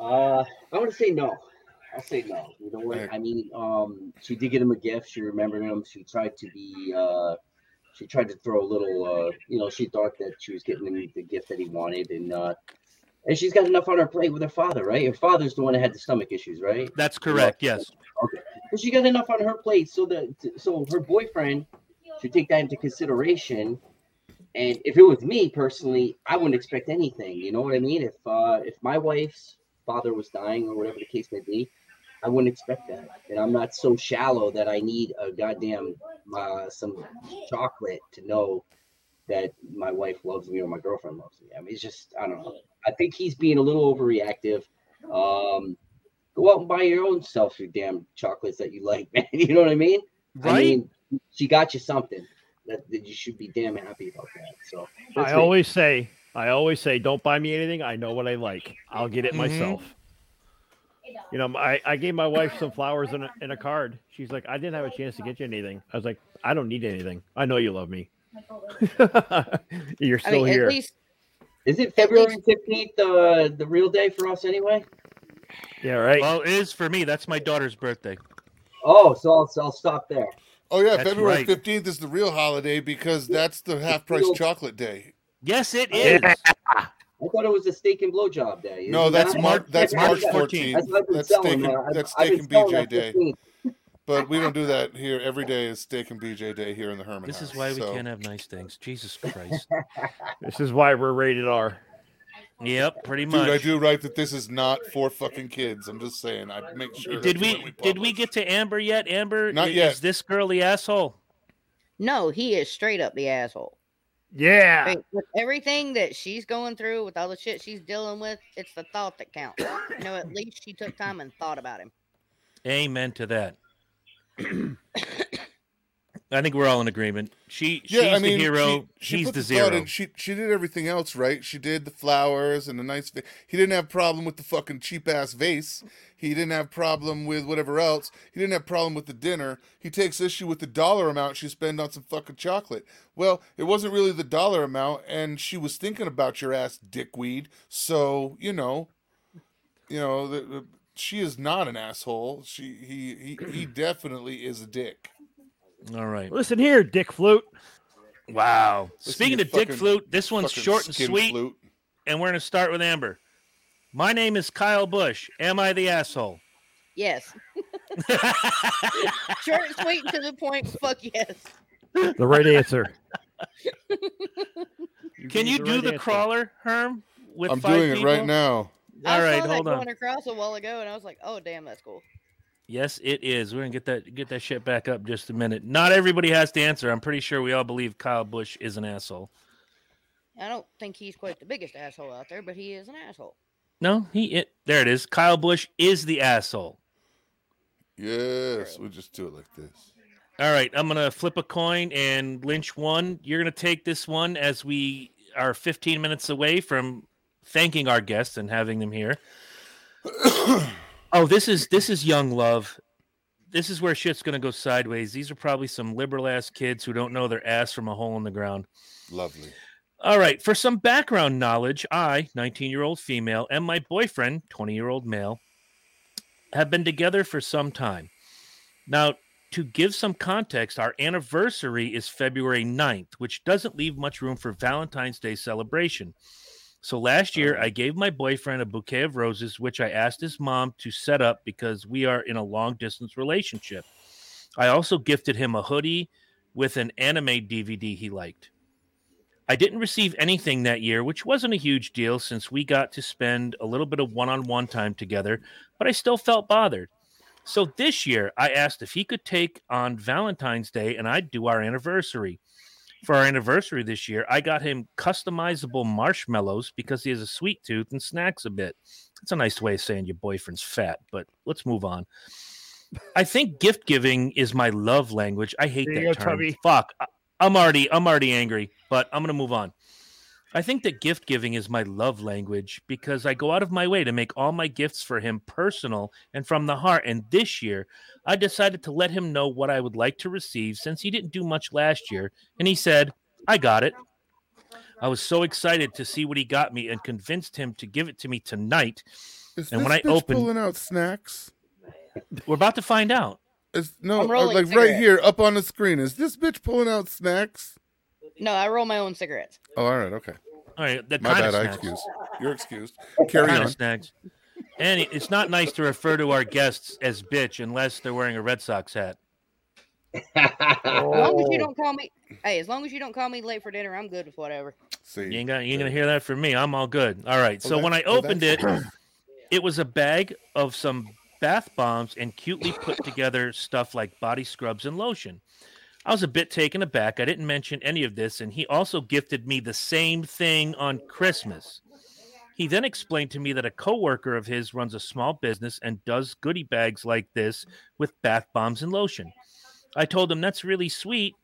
Uh, I want to say no. I'll say no. You know what? I mean, um, she did get him a gift. She remembered him. She tried to be, uh, she tried to throw a little, uh, you know, she thought that she was getting him the gift that he wanted, and uh, and she's got enough on her plate with her father, right? Her father's the one that had the stomach issues, right? That's correct. Yes. Okay. But she got enough on her plate, so that so her boyfriend should take that into consideration. And if it was me personally, I wouldn't expect anything. You know what I mean? If uh, if my wife's father was dying or whatever the case may be, I wouldn't expect that. And I'm not so shallow that I need a goddamn uh, some chocolate to know that my wife loves me or my girlfriend loves me. I mean, it's just I don't know. I think he's being a little overreactive. Um, go out and buy your own self your damn chocolates that you like, man. You know what I mean? I mean, she got you something that, that you should be damn happy about that. So I me. always say, I always say, don't buy me anything. I know what I like. I'll get it Mhm. myself. You know, I, I gave my wife some flowers and a, and a card. She's like, I didn't have a chance to get you anything. I was like, I don't need anything. I know you love me. You're I still mean, here. at least Is it February fifteenth, uh, the real day for us anyway? yeah, right. Well, it is for me. That's my daughter's birthday. Oh, so I'll, so I'll stop there. Oh yeah, That's February right. fifteenth is the real holiday because that's the half price chocolate day. Yes, it is. Yeah. I thought it was a steak and blowjob day. No, Isn't that's March. That's March March 14th. That's what I've That's steak and that's steak and BJ day. 15th. But we don't do that here. Every day is steak and BJ day here in the Herman This is why we so- can't have nice things. Jesus Christ. This is why we're rated R. yep, pretty much. Dude, much. I do write that this is not for fucking kids. I'm just saying. I make sure. Did that we did we get to Amber yet? Amber, Not i- yet. Is this girl the asshole? no, he is straight up the asshole. Yeah. Hey, with everything that she's going through, with all the shit she's dealing with, it's the thought that counts. You know, at least she took time and thought about him. Amen to that. I think we're all in agreement. She Yeah, she's I mean, the hero. She, she he's put the zero. in- She she did everything else right. She did the flowers and the nice. Va- he didn't have problem with the fucking cheap ass vase. He didn't have problem with whatever else. He didn't have problem with the dinner. He takes issue with the dollar amount she spent on some fucking chocolate. Well, it wasn't really the dollar amount, and she was thinking about your ass, dickweed. So you know, you know, the, the, she is not an asshole. She he he he definitely is a dick. All right. Listen here, Dick Flute. Wow. Listen, Speaking you of dick flute, this one's short and sweet, flute. and we're gonna start with Amber. My name is Kyle Busch. Am I the asshole? Yes. Short and sweet and to the point. Fuck yes. The right answer. Can gave you the do right the answer. crawler, Herm? With I'm five doing it right now. I All right, saw that hold on. going across a while ago, and I was like, "Oh, damn, that's cool." Yes, it is. We're gonna get that get that shit back up just a minute. Not everybody has to answer. I'm pretty sure we all believe Kyle Busch is an asshole. I don't think he's quite the biggest asshole out there, but he is an asshole. No, he it there it is. Kyle Busch is the asshole. Yes, we just do it like this. All right, I'm gonna flip a coin and Lynch one. You're gonna take this one as we are 15 minutes away from thanking our guests and having them here. oh, this is this is young love. This is where shit's gonna go sideways. These are probably some liberal ass kids who don't know their ass from a hole in the ground. Lovely. All right, for some background knowledge, I, 19 year old female, and my boyfriend, 20 year old male, have been together for some time. Now, to give some context, our anniversary is February 9th, which doesn't leave much room for Valentine's Day celebration. So last year, I uh-huh. gave my boyfriend a bouquet of roses, which I asked his mom to set up because we are in a long distance relationship. I also gifted him a hoodie with an anime DVD he liked. I didn't receive anything that year, which wasn't a huge deal since we got to spend a little bit of one on one time together, but I still felt bothered. So this year, I asked if he could take on Valentine's Day and I'd do our anniversary. For our anniversary this year, I got him customizable marshmallows because he has a sweet tooth and snacks a bit. It's a nice way of saying your boyfriend's fat, but let's move on. I think gift giving is my love language. I hate There that go, term. Tubby. Fuck. I- I'm already I'm already angry, but I'm gonna move on. I think that gift giving is my love language because I go out of my way to make all my gifts for him personal and from the heart. And this year, I decided to let him know what I would like to receive since he didn't do much last year. And he said, I got it. I was so excited to see what he got me and convinced him to give it to me tonight. Is And this when I bitch opened- pulling out snacks? We're about to find out. Is no I'm uh, like right here up on the screen. Is this bitch pulling out snacks? No, I roll my own cigarettes. Oh, all right, okay. All right, the My kind bad. of I snacks. excuse. You're excused. Carry kind on. of snacks. And it's not nice to refer to our guests as bitch unless they're wearing a Red Sox hat. As long as you Oh. don't call me, hey, as long as you don't call me late for dinner, I'm good with whatever. See, You ain't, gonna, you ain't gonna hear that from me. I'm all good. All right. So Well, when I that- well, opened it, that's- it was a bag of some bath bombs and cutely put together stuff like body scrubs and lotion. I was a bit taken aback. I didn't mention any of this, and he also gifted me the same thing on Christmas. He then explained to me that a coworker of his runs a small business and does goodie bags like this with bath bombs and lotion. I told him that's really sweet.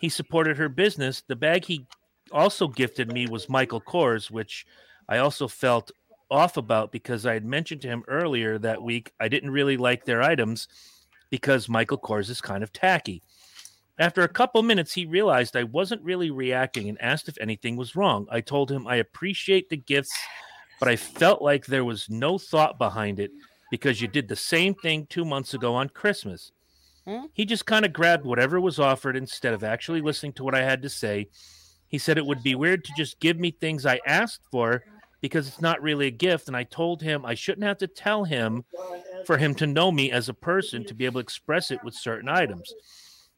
He supported her business. The bag he also gifted me was Michael Kors, which I also felt off about because I had mentioned to him earlier that week I didn't really like their items because Michael Kors is kind of tacky. After a couple minutes, he realized I wasn't really reacting and asked if anything was wrong. I told him I appreciate the gifts, but I felt like there was no thought behind it because you did the same thing two months ago on Christmas. Hmm? He just kind of grabbed whatever was offered instead of actually listening to what I had to say. He said it would be weird to just give me things I asked for because it's not really a gift. And I told him I shouldn't have to tell him for him to know me as a person to be able to express it with certain items.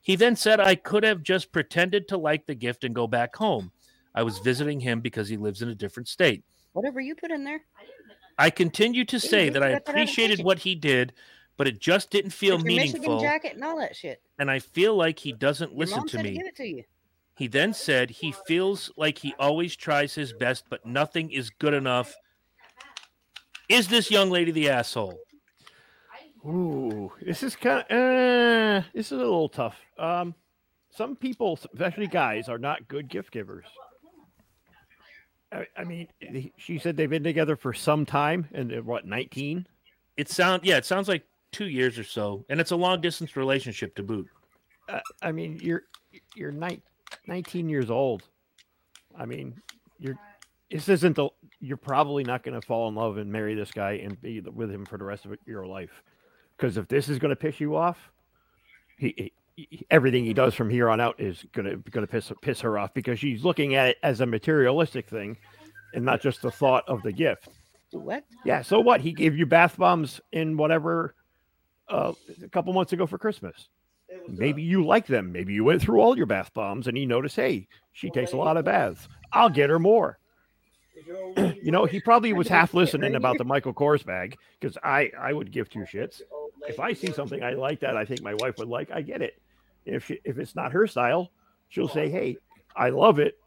He then said I could have just pretended to like the gift and go back home. I was visiting him because he lives in a different state. Whatever you put in there. I continue to say that I appreciated what he did, but it just didn't feel With your Michigan jacket and all that shit. And I feel like he doesn't Your listen mom to said me. give it to you. He then said he feels like he always tries his best, but nothing is good enough. Is this young lady the asshole? Ooh, this is kind of uh, this is a little tough. Um, some people, especially guys, are not good gift givers. I, I mean, she said they've been together for some time, and they're, what nineteen? It sound yeah, it sounds like two years or so, and it's a long distance relationship to boot. Uh, I mean, you're you're nine, 19 years old. I mean, you're this isn't the you're probably not going to fall in love and marry this guy and be with him for the rest of your life. Because if this is going to piss you off, he, he, everything he does from here on out is going to going to piss piss her off because she's looking at it as a materialistic thing and not just the thought of the gift. What? Yeah, so what? He gave you bath bombs in whatever uh, a couple months ago for Christmas. Maybe you like them. Maybe you went through all your bath bombs and he noticed, hey, she takes a lot of baths. I'll get her more. you know, he probably was half listening about the Michael Kors bag because I I would give two shits. If I see something I like that I think my wife would like, I get it. If she, if it's not her style, she'll say, hey, I love it,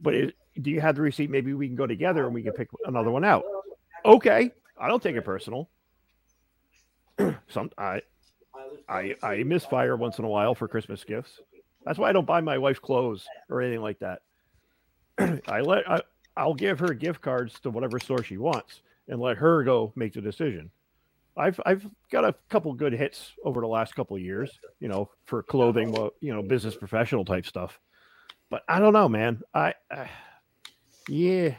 but it, do you have the receipt? Maybe we can go together and we can pick another one out. Okay, I don't take it personal. Some I I I misfire once in a while for Christmas gifts. That's why I don't buy my wife clothes or anything like that. I let I, I'll give her gift cards to whatever store she wants and let her go make the decision. I've I've got a couple good hits over the last couple years, you know, for clothing, you know, business professional type stuff. But I don't know, man. I, I yeah,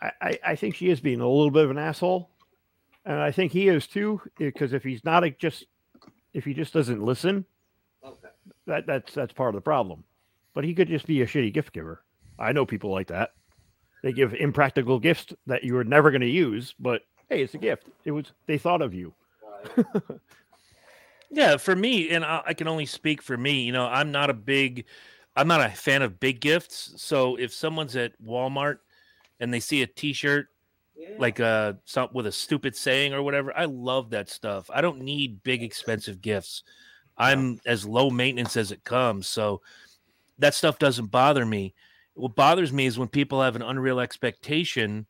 I, I I think she is being a little bit of an asshole, and I think he is too. Because if he's not a just if he just doesn't listen, okay. that that's that's part of the problem. But he could just be a shitty gift giver. I know people like that. They give impractical gifts that you are never going to use, but hey, it's a gift. It was they thought of you. Yeah, for me, and I, I can only speak for me. You know, I'm not a big, I'm not a fan of big gifts. So if someone's at Walmart and they see a T-shirt like uh some with a stupid saying or whatever, I love that stuff. I don't need big expensive gifts. I'm as low maintenance as it comes, so that stuff doesn't bother me. What bothers me is when people have an unreal expectation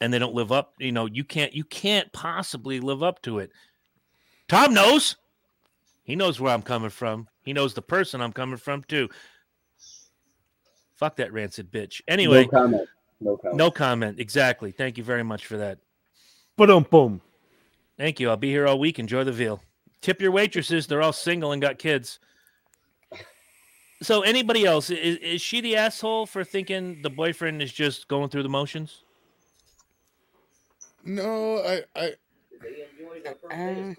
and they don't live up. You know, you can't you can't possibly live up to it. Tom knows. He knows where I'm coming from. He knows the person I'm coming from too. Fuck that rancid bitch. Anyway, no comment. No comment. no comment. Exactly. Thank you very much for that. But um, boom. Thank you. I'll be here all week. Enjoy the veal. Tip your waitresses. They're all single and got kids. So, anybody else? Is, is she the asshole for thinking the boyfriend is just going through the motions? No, I, I, Uh,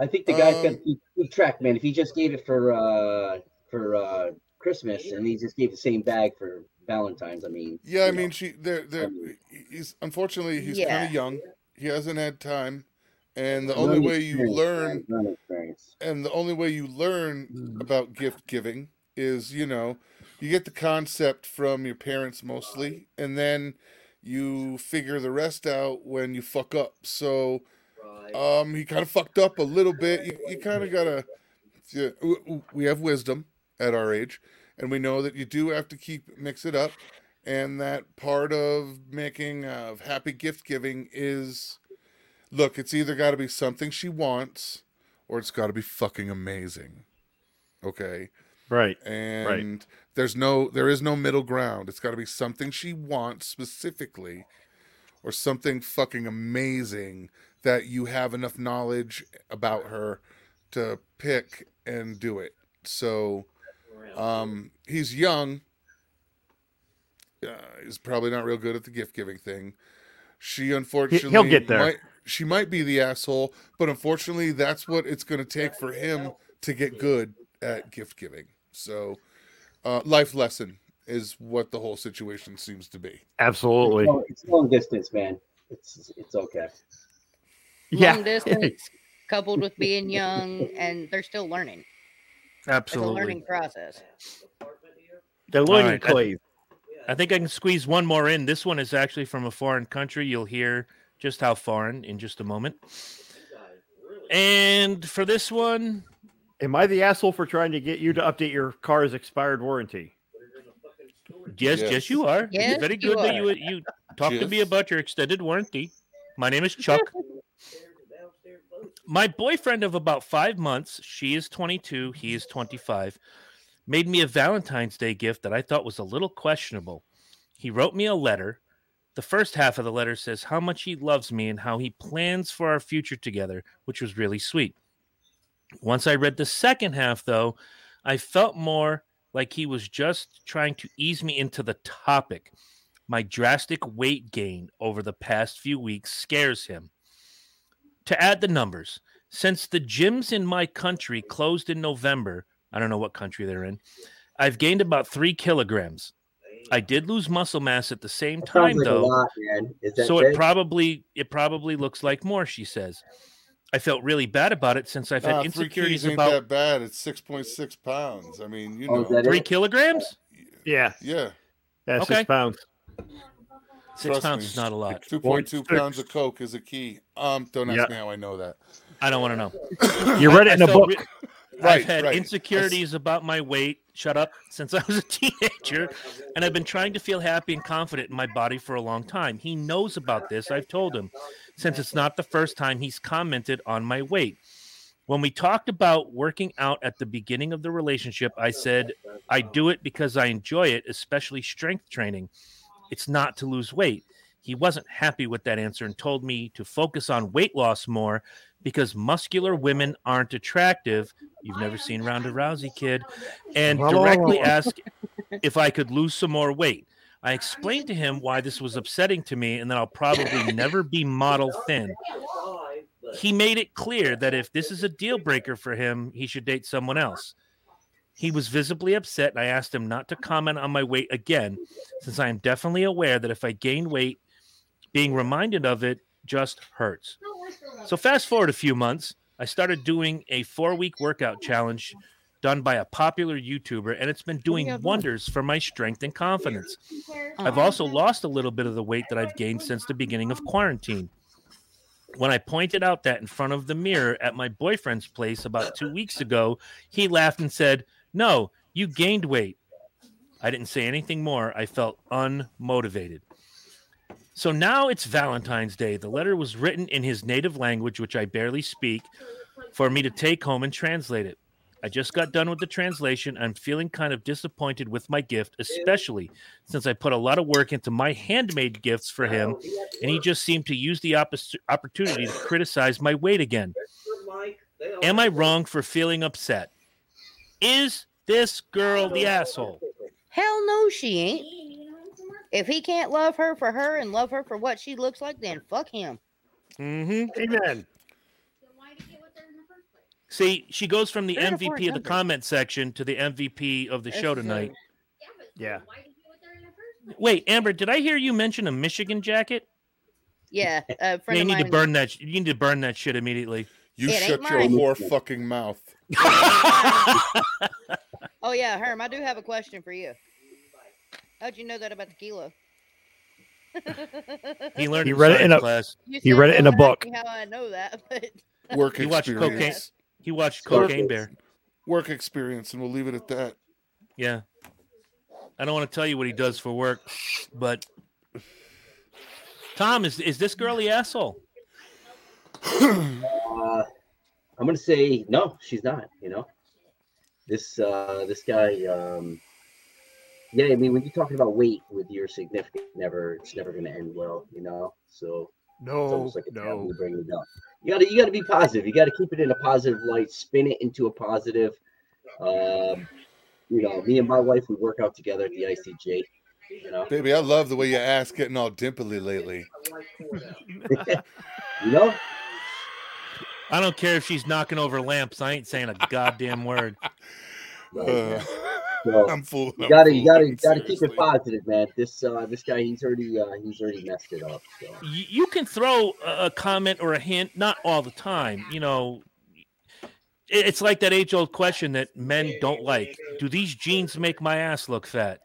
I think the guy's Um, got to keep, keep track, man. If he just gave it for uh for uh Christmas and he just gave the same bag for Valentine's, I mean, yeah, I you know, mean, she, they're, they're, he's unfortunately he's kinda young. He hasn't had time, and the learning only way you learn man, learning experience. and the only way you learn about gift giving is you know you get the concept from your parents mostly and then you figure the rest out when you fuck up so um he kind of fucked up a little bit you, you kind of gotta yeah, w- w- we have wisdom at our age and we know that you do have to keep mix it up and that part of making of happy gift giving is look it's either got to be something she wants or it's got to be fucking amazing. Okay? Right. And there's no there is no middle ground. It's got to be something she wants specifically or something fucking amazing that you have enough knowledge about her to pick and do it. So um he's young. Uh, he's probably not real good at the gift giving thing. She unfortunately he'll get there. Might, she might be the asshole, but unfortunately, that's what it's going to take for him to get good at gift giving. So, uh, life lesson is what the whole situation seems to be. Absolutely. It's long, it's long distance, man. It's it's okay. Yeah. long distance coupled with being young and they're still learning. It's a Absolutely. learning process. They're learning right, I- I think I can squeeze one more in. This one is actually from a foreign country. You'll hear just how foreign in just a moment. And for this one, Am I the asshole for trying to get you to update your car's expired warranty? yes, yes, Yes. you are. It's Yes, very you good that you you talk to me about your extended warranty. My name is Chuck. My boyfriend of about five months, she is 22, he is 25, made me a Valentine's Day gift that I thought was a little questionable. He wrote me a letter. The first half of the letter says how much he loves me and how he plans for our future together, which was really sweet. Once I read the second half, though, I felt more like he was just trying to ease me into the topic. My drastic weight gain over the past few weeks scares him. To add the numbers, since the gyms in my country closed in November, I don't know what country they're in, I've gained about three kilograms. I did lose muscle mass at the same That time, like though lot, man. Is that so it big? probably it probably looks like more she says i felt really bad about it since i've had Nah, three insecurities keys about that bad. It's six point six pounds. I mean, you Oh, know. is that three it? kilograms Yeah, yeah, that's Okay. six pounds. six Trust pounds me. is not a lot two point two Six. pounds two of coke is a key. Um, don't ask Yeah. me how I know that. i don't want to know You read it in I a book. re- Right, i've had right. insecurities about my weight shut up since i was a teenager and i've been trying to feel happy and confident in my body for a long time he knows about this i've told him since it's not the first time he's commented on my weight when we talked about working out at the beginning of the relationship i said I do it because I enjoy it, especially strength training. It's not to lose weight. He wasn't happy with that answer and told me to focus on weight loss more because muscular women aren't attractive. You've never seen Ronda Rousey, kid. And directly asked if I could lose some more weight. I explained to him why this was upsetting to me and that I'll probably never be model thin. He made it clear that if this is a deal breaker for him, he should date someone else. He was visibly upset, and I asked him not to comment on my weight again, since I am definitely aware that if I gain weight, being reminded of it just hurts. So, fast forward a few months, I started doing a four week workout challenge done by a popular YouTuber, and it's been doing wonders for my strength and confidence. I've also lost a little bit of the weight that I've gained since the beginning of quarantine. When I pointed out that in front of the mirror at my boyfriend's place about two weeks ago, he laughed and said, No, you gained weight. I didn't say anything more. I felt unmotivated. So now it's Valentine's Day. The letter was written in his native language, which I barely speak, for me to take home and translate it. I just got done with the translation. I'm feeling kind of disappointed with my gift, especially since I put a lot of work into my handmade gifts for him, and he just seemed to use the oppos- opportunity to criticize my weight again. Am I wrong for feeling upset? Is this girl the asshole? Hell no, she ain't. If he can't love her for her and love her for what she looks like, then fuck him. Mm-hmm. Amen. See, she goes from the Three MVP of the comment section to the MVP of the show That's, tonight. Yeah. Wait, Amber, did I hear you mention a Michigan jacket? Yeah, a friend you of need mine. to burn that. sh- You need to burn that shit immediately. You It shut your whore fucking mouth. Oh yeah, Herm, I do have a question for you. How'd you know that about tequila? He learned He read it in a- class. You He read it in a book. How I know that, but Work You watch cocaine. Experience. He watched Perfect. Cocaine Bear. Work experience, and we'll leave it at that. Yeah. I don't want to tell you what he does for work, but Tom, is is this girl the asshole? Uh, I'm gonna say no, she's not. You know, this uh, this guy. Um, yeah, I mean, when you're talking about weight with your significant, never, it's never gonna end well. You know, so it's No, almost like no. taboo bringing it up. You gotta, you gotta be positive. You gotta keep it in a positive light. Spin it into a positive. Um, you know, me and my wife, we work out together at the ICJ. You know, Baby, I love the way your ass getting all dimply lately. you know. I don't care if she's knocking over lamps. I ain't saying a goddamn word. Uh, So, I'm full. you I'm gotta, you gotta, you gotta keep it positive, man. This, uh, this guy, he's already, uh, he's already messed it up. So. You, you can throw a, a comment or a hint, not all the time. You know, it's like that age old question that men don't like. Do these jeans make my ass look fat?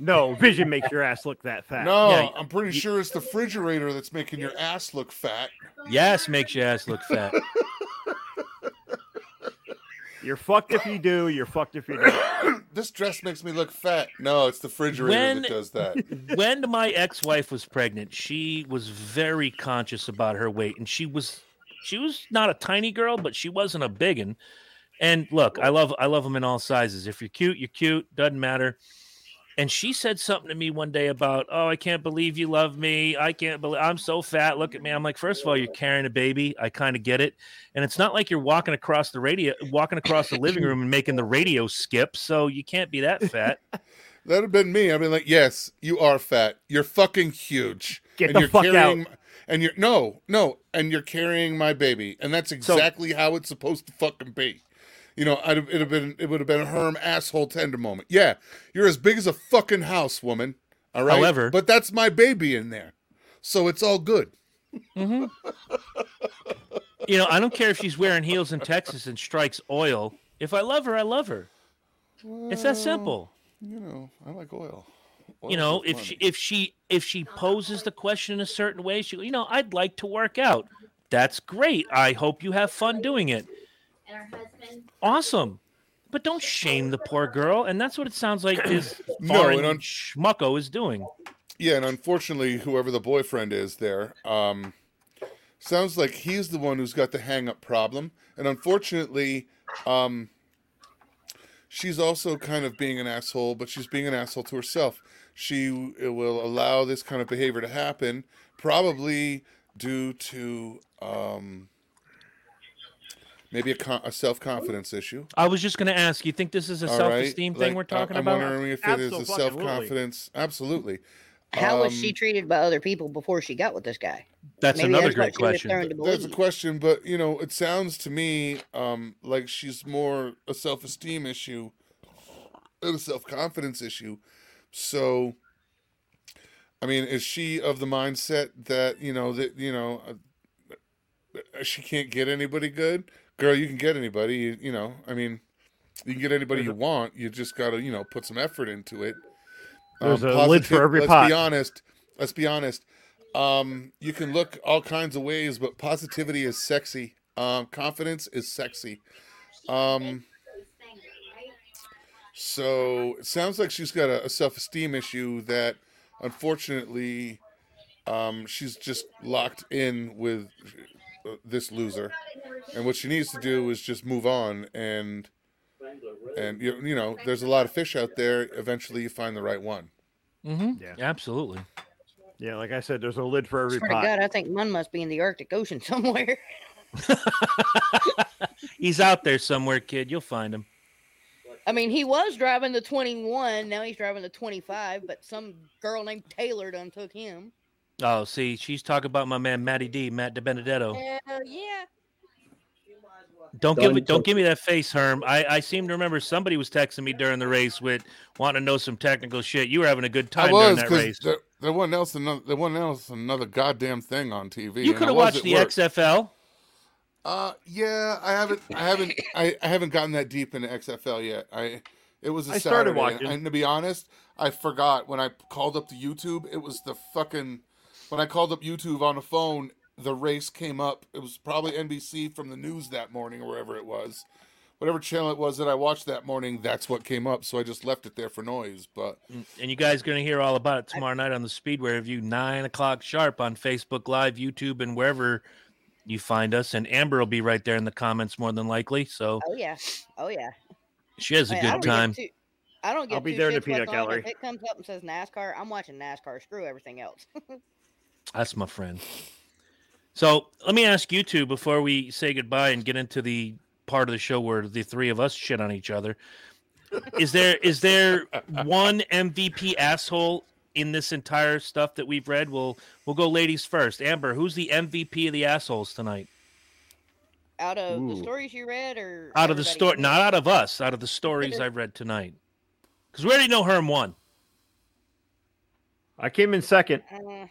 No, vision makes your ass look that fat. No, Yeah, I'm pretty sure it's the refrigerator that's making your ass look fat. Yes, makes your ass look fat. You're fucked if you do. You're fucked if you don't. this dress makes me look fat. No, it's the refrigerator When- that does that. when my ex-wife was pregnant, she was very conscious about her weight, and she was she was not a tiny girl, but she wasn't a big one. And look, I love I love them in all sizes. If you're cute, you're cute. Doesn't matter. And she said something to me one day about, "Oh, I can't believe you love me. I can't believe I'm so fat. Look at me." I'm like, first of all, you're carrying a baby. I kind of get it. And it's not like you're walking across the radio, walking across the living room and making the radio skip. So you can't be that fat. That'd have been me. I'd been like, yes, you are fat. You're fucking huge. Get and the you're fuck carrying, out. And you're no, no, and you're carrying my baby, and that's exactly how it's supposed to fucking be. You know, I'd have, it'd have been it would have been a Herm asshole tender moment. Yeah, you're as big as a fucking house, woman. All right, However- but that's my baby in there, so it's all good. Mm-hmm. you know, I don't care if she's wearing heels in Texas and strikes oil. If I love her, I love her. It's that simple. You know, I like oil. you know if fun. she if she if she poses the question in a certain way she you know i'd like to work out that's great i hope you have fun doing it And her husband. Awesome but don't shame the poor girl and that's what it sounds like this No, and un- schmucko is doing Yeah, and unfortunately, whoever the boyfriend is there, um, sounds like he's the one who's got the hang up problem. And unfortunately, um, she's also kind of being an asshole, but she's being an asshole to herself. She will allow this kind of behavior to happen, probably due to um, maybe a, con- a self confidence issue. i was just going to ask you think this is a self-esteem thing Like, we're talking about? I'm about wondering if it is a self confidence. Absolutely. How was she Um, treated by other people before she got with this guy? that's Maybe another that's great what she was question That's a question, but you know, it sounds to me um, like she's more a self-esteem issue than a self-confidence issue. So, I mean, is she of the mindset that you know that you know uh, she can't get anybody good? Girl, you can get anybody. You, you know, I mean, you can get anybody you want. You just got to you know put some effort into it. There's a lid for every let's pot. be honest. Let's be honest. Um, you can look all kinds of ways, but positivity is sexy. Um, confidence is sexy. Um, so it sounds like she's got a, a self-esteem issue that, unfortunately, um, she's just locked in with this loser, and what she needs to do is just move on and and you you know there's a lot of fish out there. Eventually, you find the right one. hmm Yeah. absolutely Yeah, like I said, there's a lid for every Swear to pot. God, I think one must be in the Arctic Ocean somewhere. he's out there somewhere kid you'll find him I mean, he was driving the 21. Now he's driving the 25, but some girl named Taylor done took him. Oh see she's talking about my man matty d matt DiBenedetto Hell yeah. Don't give me don't give me that face, Herm. I, I seem to remember somebody was texting me during the race with wanting to know some technical shit. You were having a good time I during was that because race. there, there wasn't else another there wasn't else another goddamn thing on TV. You could have watched the work. XFL. Uh, yeah, I haven't, I haven't, I, I haven't gotten that deep into XFL yet. I, it was a I started Saturday, watching. and to be honest, I forgot when I called up to YouTube. It was the fucking when I called up YouTube on the phone. The race came up. It was probably NBC from the news that morning or wherever it was, whatever channel it was that I watched that morning. That's what came up. So I just left it there for noise. But Mm, And you guys going to hear all about it tomorrow night on the Speedway Review, nine o'clock sharp on Facebook Live, YouTube, and wherever you find us. And Amber will be right there in the comments more than likely. So Oh, yeah. Oh, yeah. she has a Hey, good don't time. too- I don't get I'll be there in the shits peanut gallery. If it comes up and says NASCAR, I'm watching NASCAR. Screw everything else. That's my friend. So let me ask you two before we say goodbye and get into the part of the show where the three of us shit on each other. Is there is there one MVP asshole in this entire stuff that we've read? We'll we'll go ladies first. Amber, who's the MVP of the assholes tonight? out of the stories you read, or Out of the story, else? not out of us, out of the stories I've read tonight. Because we already know Herm won. I came in second. Uh,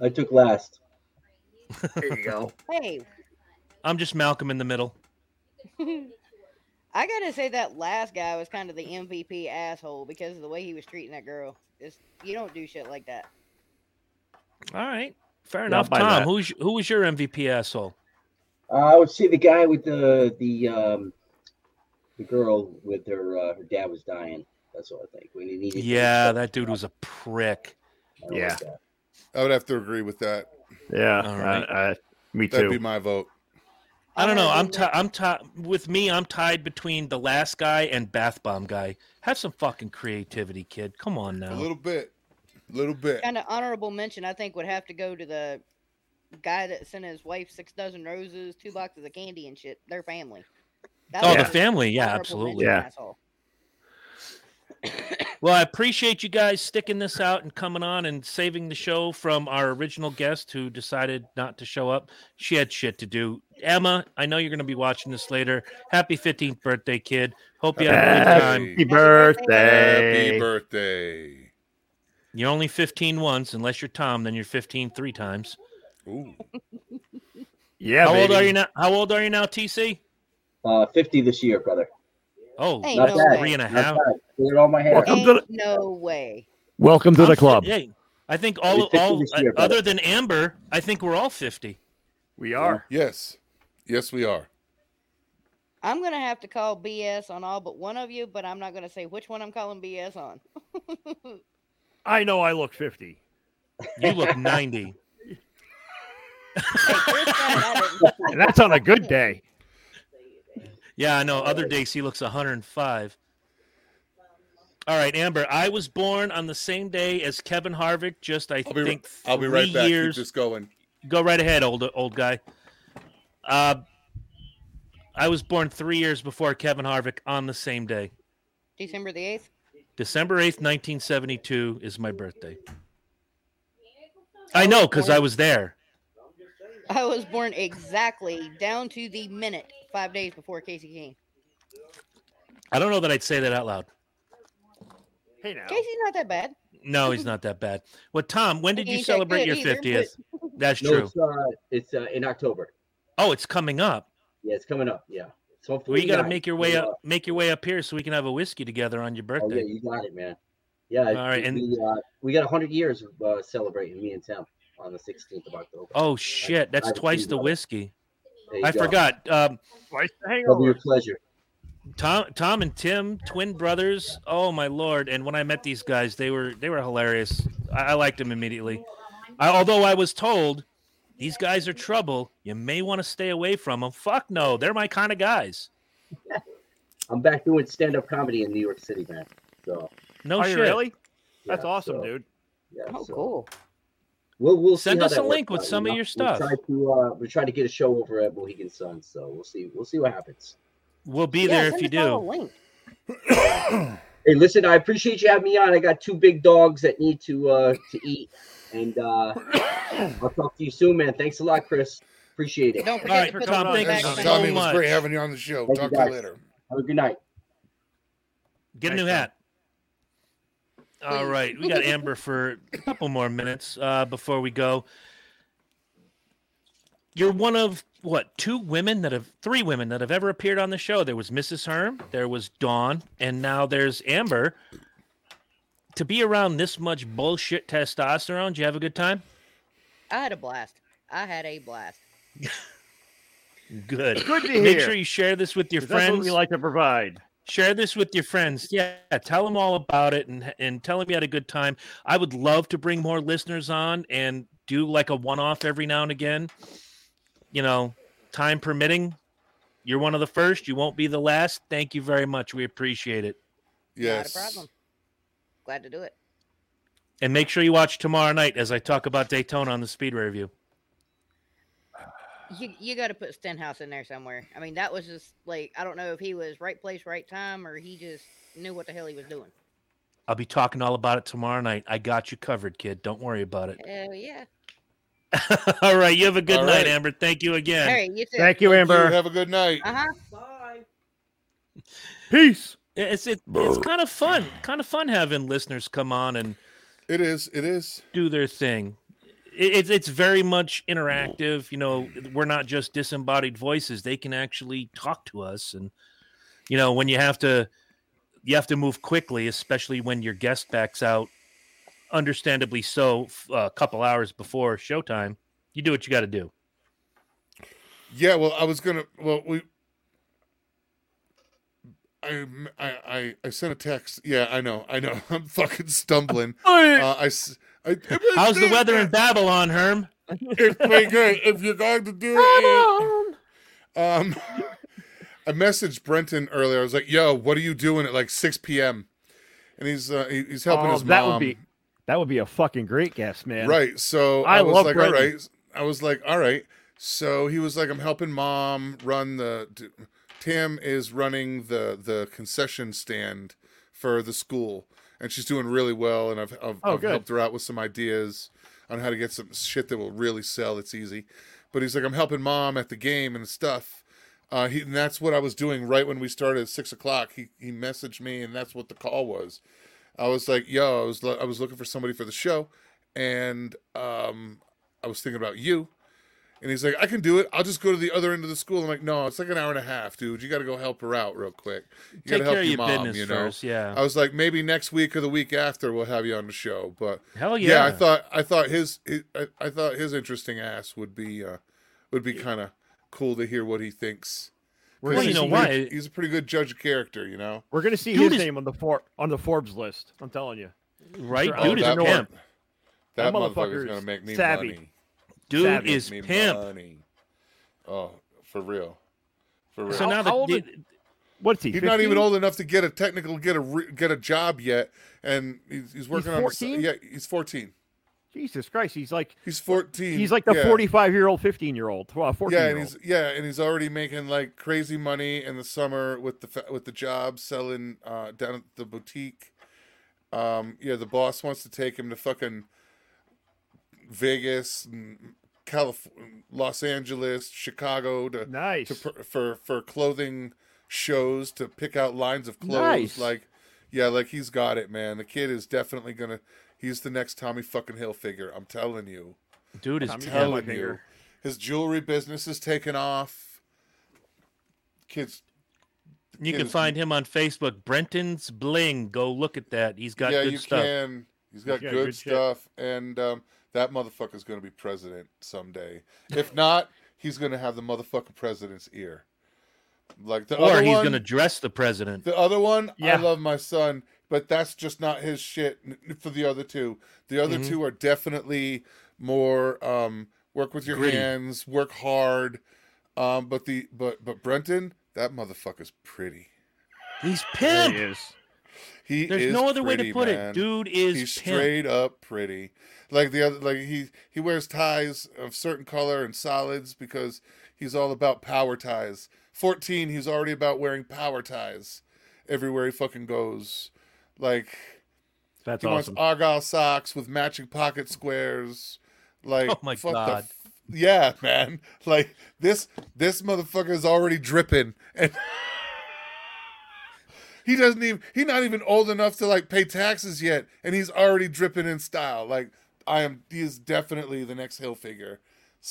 I took last. There you go. hey, I'm just Malcolm in the middle. I gotta say that last guy was kind of the MVP asshole because of the way he was treating that girl. Just you don't do shit like that. All right, fair Yeah, enough. Tom, that. who's who was your MVP asshole? Uh, I would say the guy with the the um the girl with her uh, her dad was dying. That's what I think. When he needed. Yeah, that dude was a prick. I Yeah. like that. I would have to agree with that. Yeah. All right. uh, uh, me too. That'd be my vote. I don't know. I'm ti- ti- I'm ti- with me. I'm tied between the last guy and bath bomb guy. Have some fucking creativity, kid. Come on now. A little bit. A little bit. kind of honorable mention. I think would have to go to the guy that sent his wife six dozen roses, two boxes of candy, and shit. Their family. That Oh, the family. Yeah, absolutely. Yeah. Asshole. Well, I appreciate you guys sticking this out and coming on and saving the show from our original guest who decided not to show up. She had shit to do. Emma, I know you're going to be watching this later. Happy 15th birthday, kid. Hope you have a good time. Happy birthday. birthday. Happy birthday. You're only 15 once, unless you're Tom, then you're 15 three times. Ooh. Yeah, How old are you now? How old are you now, TC? Uh, 50 this year, brother. Oh, Ain't Not no bad. way. three and a Not half. bad. Cleared all my hair. Welcome to Ain't no way. Welcome to I'm the club. yeah, I think all all year, other than Amber, I think we're all 50. We are. Yes. Yes, we are. I'm gonna have to call BS on all but one of you, but I'm not gonna say which one I'm calling BS on. I know I look 50. You look 90. Hey, Chris said I didn't. And that's on a good day. Yeah, I know. Other days he looks 105. All right, Amber. I was born on the same day as Kevin Harvick. Just I I'll be, think I'll be three right back. years. Keep this going. Go right ahead, old old guy. Uh, I was born three years before Kevin Harvick on the same day. December the eighth. December 8th, 1972 is my birthday. I know because I was there. I was born exactly down to the minute five days before Casey came. I don't know that I'd say that out loud. Hey now. Casey's not that bad. No, he's not that bad. Well, Tom, when did you ain't that celebrate good your either, 50th? That's No, true. it's uh, it's uh, in October. Oh, it's coming up. Yeah, it's coming up. Yeah. So Well, you got to make your way So, up, make your way up here so we can have a whiskey together on your Oh yeah, birthday. you got it, man. Yeah. All right, and- we, uh, we got hundred years of uh, celebrating me and Tim on the 16th of October. Oh shit, that's I twice see the that. whiskey. There you I go. forgot. Um, Twice the It'll be a hangover. pleasure. Tom, Tom and Tim, twin brothers. Oh my lord! And when I met these guys, they were they were hilarious. I, I liked them immediately. I, although I was told these guys are trouble, you may want to stay away from them. Fuck no, they're my kind of guys. I'm back doing stand-up comedy in New York City, man. So No Are shit. you really? That's yeah, awesome, so, dude. Yeah, Oh, so cool. We'll we'll Send us a link with out, some you of your stuff. We'll try to uh, we're trying to get a show over at Mohegan Sun, so we'll see we'll see what happens. We'll be Yeah, there if you do. Hey, listen, I appreciate you having me on. I got two big dogs that need to uh to eat, and uh I'll talk to you soon, man. Thanks a lot, Chris. Appreciate it. Don't All forget right, to put Tom, the thanks back so on. Tommy, it was great having you on the show. Thank Talk you, to you later. Have a good night. Get a new Thanks, Tom. hat. All right, we got Amber for a couple more minutes uh, before we go. You're one of what two women that have three women that have ever appeared on the show. There was Mrs. Herm, there was Dawn, and now there's Amber. To be around this much bullshit testosterone, did you have a good time? I had a blast. I had a blast. Good. Good to hear. Make sure you share this with your 'cause That's what friends. we like to provide. share this with your friends. Yeah, tell them all about it and and tell them you had a good time. I would love to bring more listeners on and do like a one off every now and again. You know, time permitting. You're one of the first. You won't be the last. Thank you very much. We appreciate it. Yes. Not a problem. Glad to do it. And make sure you watch tomorrow night as I talk about Daytona on the Speedway review. You you got to put Stenhouse in there somewhere. I mean, that was just like I don't know if he was right place, right time, or he just knew what the hell he was doing. I'll be talking all about it tomorrow night. I got you covered, kid. Don't worry about it. Hell yeah! all right. You have a good All night, right. Amber. Thank you again. All right, you too. Thank you, Thank you. Amber. Have a good night. Uh huh. Bye. Peace. It's it, it's kind of fun. Kind of fun having listeners come on and It is. It is. do their thing. It, it's it's very much interactive. You know, we're not just disembodied voices. They can actually talk to us, and you know, when you have to, you have to move quickly, especially when your guest backs out. Understandably so, a couple hours before showtime, you do what you got to do. Yeah. Well, I was gonna. Well, we. I, I I I sent a text. Yeah, I know. I know. I'm fucking stumbling. Uh, I, s- I- How's the weather in Babylon, Herm? It's pretty good. If you're going to do it, Um, I messaged Brenton earlier. I was like, "Yo, what are you doing at like 6 p.m.?" And he's uh, he's helping Oh, his that would mom. be- That would be a fucking great guest, man. Right. So I I, was like, all right. I was like, all right. So he was like, I'm helping mom run the. Tam is running the the concession stand for the school, and she's doing really well. And I've I've, Oh, I've helped her out with some ideas on how to get some shit that will really sell. It's easy, but he's like, I'm helping mom at the game and stuff. Uh, he, and that's what I was doing right when we started at six o'clock. He he messaged me, and that's what the call was. I was like, "Yo, I was lo- I was looking for somebody for the show, and um, I was thinking about you." And he's like, "I can do it. I'll just go to the other end of the school." I'm like, "No, it's like an hour and a half, dude. You got to go help her out real quick. You got to help care of your your mom, business you know." first. Yeah. I was like, maybe next week or the week after we'll have you on the show. But Hell yeah, yeah. I thought I thought his, his I, I thought his interesting ass would be uh, would be kind of cool to hear what he thinks. We're 'Cause Well, gonna you he's know a see, pretty- why? He's a pretty good judge of character, you know. We're gonna see Dude his is- name on the for on the Forbes list. I'm telling you. right? Sure, Dude is oh, that a one- pimp. That, That motherfucker's motherfucker gonna make me savvy. money. Dude Savvy. is Make me pimp. money. Oh, for real, for real. So How- now the, how old the- is- What's he? he's not even old enough to get a technical get a re, get a job yet, and he's, he's working on. the s- 14? yeah, he's fourteen. Jesus Christ, he's like He's fourteen. he's like the yeah. 45 year old, 15 year old, well, 14 Yeah, and he's yeah, and he's already making like crazy money in the summer with the with the job selling uh, down at the boutique. Um, yeah, the boss wants to take him to fucking Vegas, and California, Los Angeles, Chicago to Nice. to for for clothing shows to pick out lines of clothes. Nice. Like, yeah, like he's got it, man. The kid is definitely gonna. He's the next Tommy fucking Hilfiger. I'm telling you. dude is Tommy pimp. telling Hilfiger. you. His jewelry business is taking off. Kids. You kid can find him on Facebook, Brenton's Bling. Go look at that. He's got yeah, good you stuff. can. He's got got good, good shit. stuff, and um, that motherfucker's gonna be president someday. If not, he's gonna have the motherfucking president's ear. Like the Or other he's one, gonna dress the president. The other one, Yeah. I love my son, but that's just not his shit for the other two. The other Mhm. two are definitely more um work with your Gritty. hands, work hard. Um but the but but Brenton, that motherfucker's pretty. He's pimp. he is. He There's is no other way to put man. it. Dude is He's pimp. straight up pretty. Like the other like he he wears ties of certain color and solids because he's all about power ties. 14, he's already about wearing power ties everywhere he fucking goes. Like That's he awesome. wants argyle socks with matching pocket squares. Like, Oh my fuck God. f- yeah, man. Like this, this motherfucker is already dripping, and he doesn't even. He's not even old enough to like pay taxes yet, and he's already dripping in style. Like, I am. He is definitely the next Hilfiger.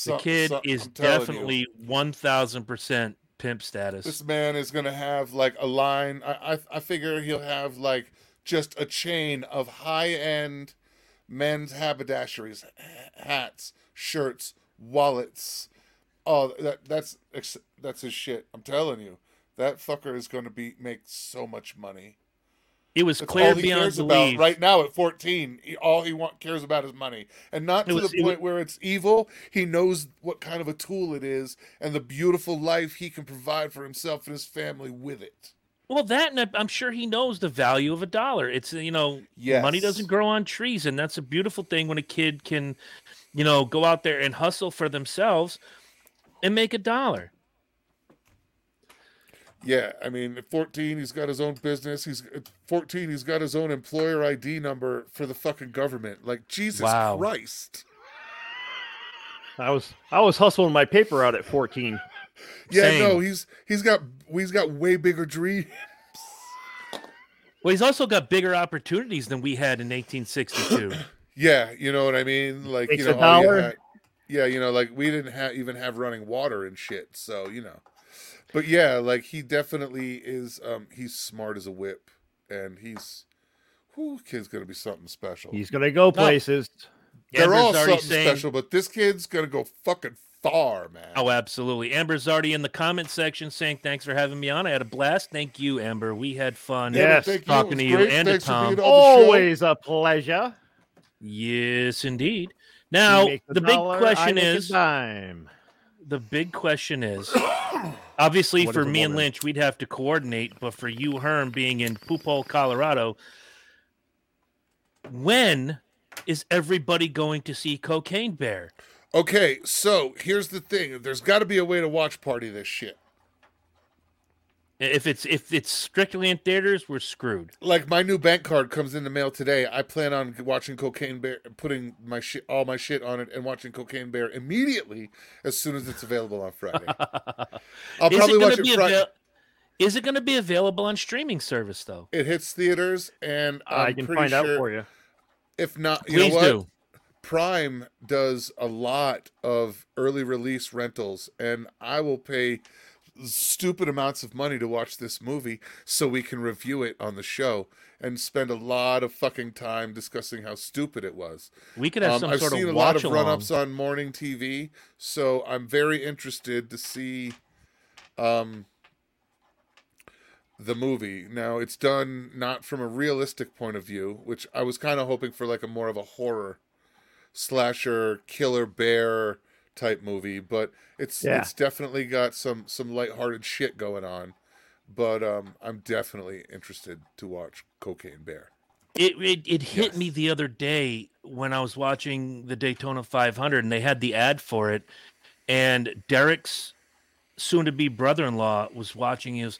The kid is I'm you. definitely one thousand percent pimp status. This man is gonna have like a line. I I, I figure he'll have like just a chain of high end men's haberdasheries, hats, shirts, wallets. Oh, that that's that's his shit. I'm telling you, that fucker is gonna be make so much money. It was That's clear beyond belief. right now at 14. He, all he want cares about is money, and not It to was- the point was- where it's evil. He knows what kind of a tool it is, and the beautiful life he can provide for himself and his family with it. Well, that and I'm sure he knows the value of a dollar. It's you know, Yes. money doesn't grow on trees, and that's a beautiful thing when a kid can, you know, go out there and hustle for themselves and make a dollar. Yeah, I mean, at 14, he's got his own business. He's at 14, he's got his own employer ID number for the fucking government. Like Jesus Wow. Christ. I was I was hustling my paper out at 14. Yeah, Same. no, he's he's got he's got way bigger dreams. Well, he's also got bigger opportunities than we had in 1862. Yeah, you know what I mean? Like, Makes you know, all you had- yeah, you know, like we didn't have even have running water and shit. So, you know. But yeah, like he definitely is um he's smart as a whip and he's whoo, kid's gonna be something special. He's gonna go places. They're Amber's all something saying- special, but this kid's gonna go fucking far, man. Oh, absolutely. Amber's already in the comment section saying thanks for having me on. I had a blast. Thank you, Amber. We had fun. Yeah. Yes. thank talking It was to you great. and to Thanks for Tom. being on the show. Always a pleasure. Yes, indeed. Now, the big dollar, question is dime. the big question is obviously What for is me and? Lynch, we'd have to coordinate, but for you, Herm, being in Pueblo, Colorado, when is everybody going to see Cocaine Bear? Okay, so here's the thing. There's got to be a way to watch party this shit. If it's if it's strictly in theaters, we're screwed. Like my new bank card comes in the mail today. I plan on watching Cocaine Bear, putting my shit, all my shit on it, and watching Cocaine Bear immediately as soon as it's available on Friday. I'll Is probably it watch gonna it Friday. avail- Is it going to be available on streaming service though? It hits theaters, and I'm I can pretty find sure, out for you. If not, you Please know what? do. Prime does a lot of early release rentals, and I will pay stupid amounts of money to watch this movie so we can review it on the show and spend a lot of fucking time discussing how stupid it was. We could have Um, some I've sort seen of a lot of run ups on morning TV, so I'm very interested to see um, the movie. Now, it's done not from a realistic point of view, which I was kind of hoping for like a more of a horror slasher killer bear type movie, but it's Yeah. it's definitely got some some lighthearted shit going on. But um, I'm definitely interested to watch Cocaine Bear. It it, it hit Yes. me the other day when I was watching the Daytona 500 and they had the ad for it, and Derek's soon-to-be brother-in-law was watching his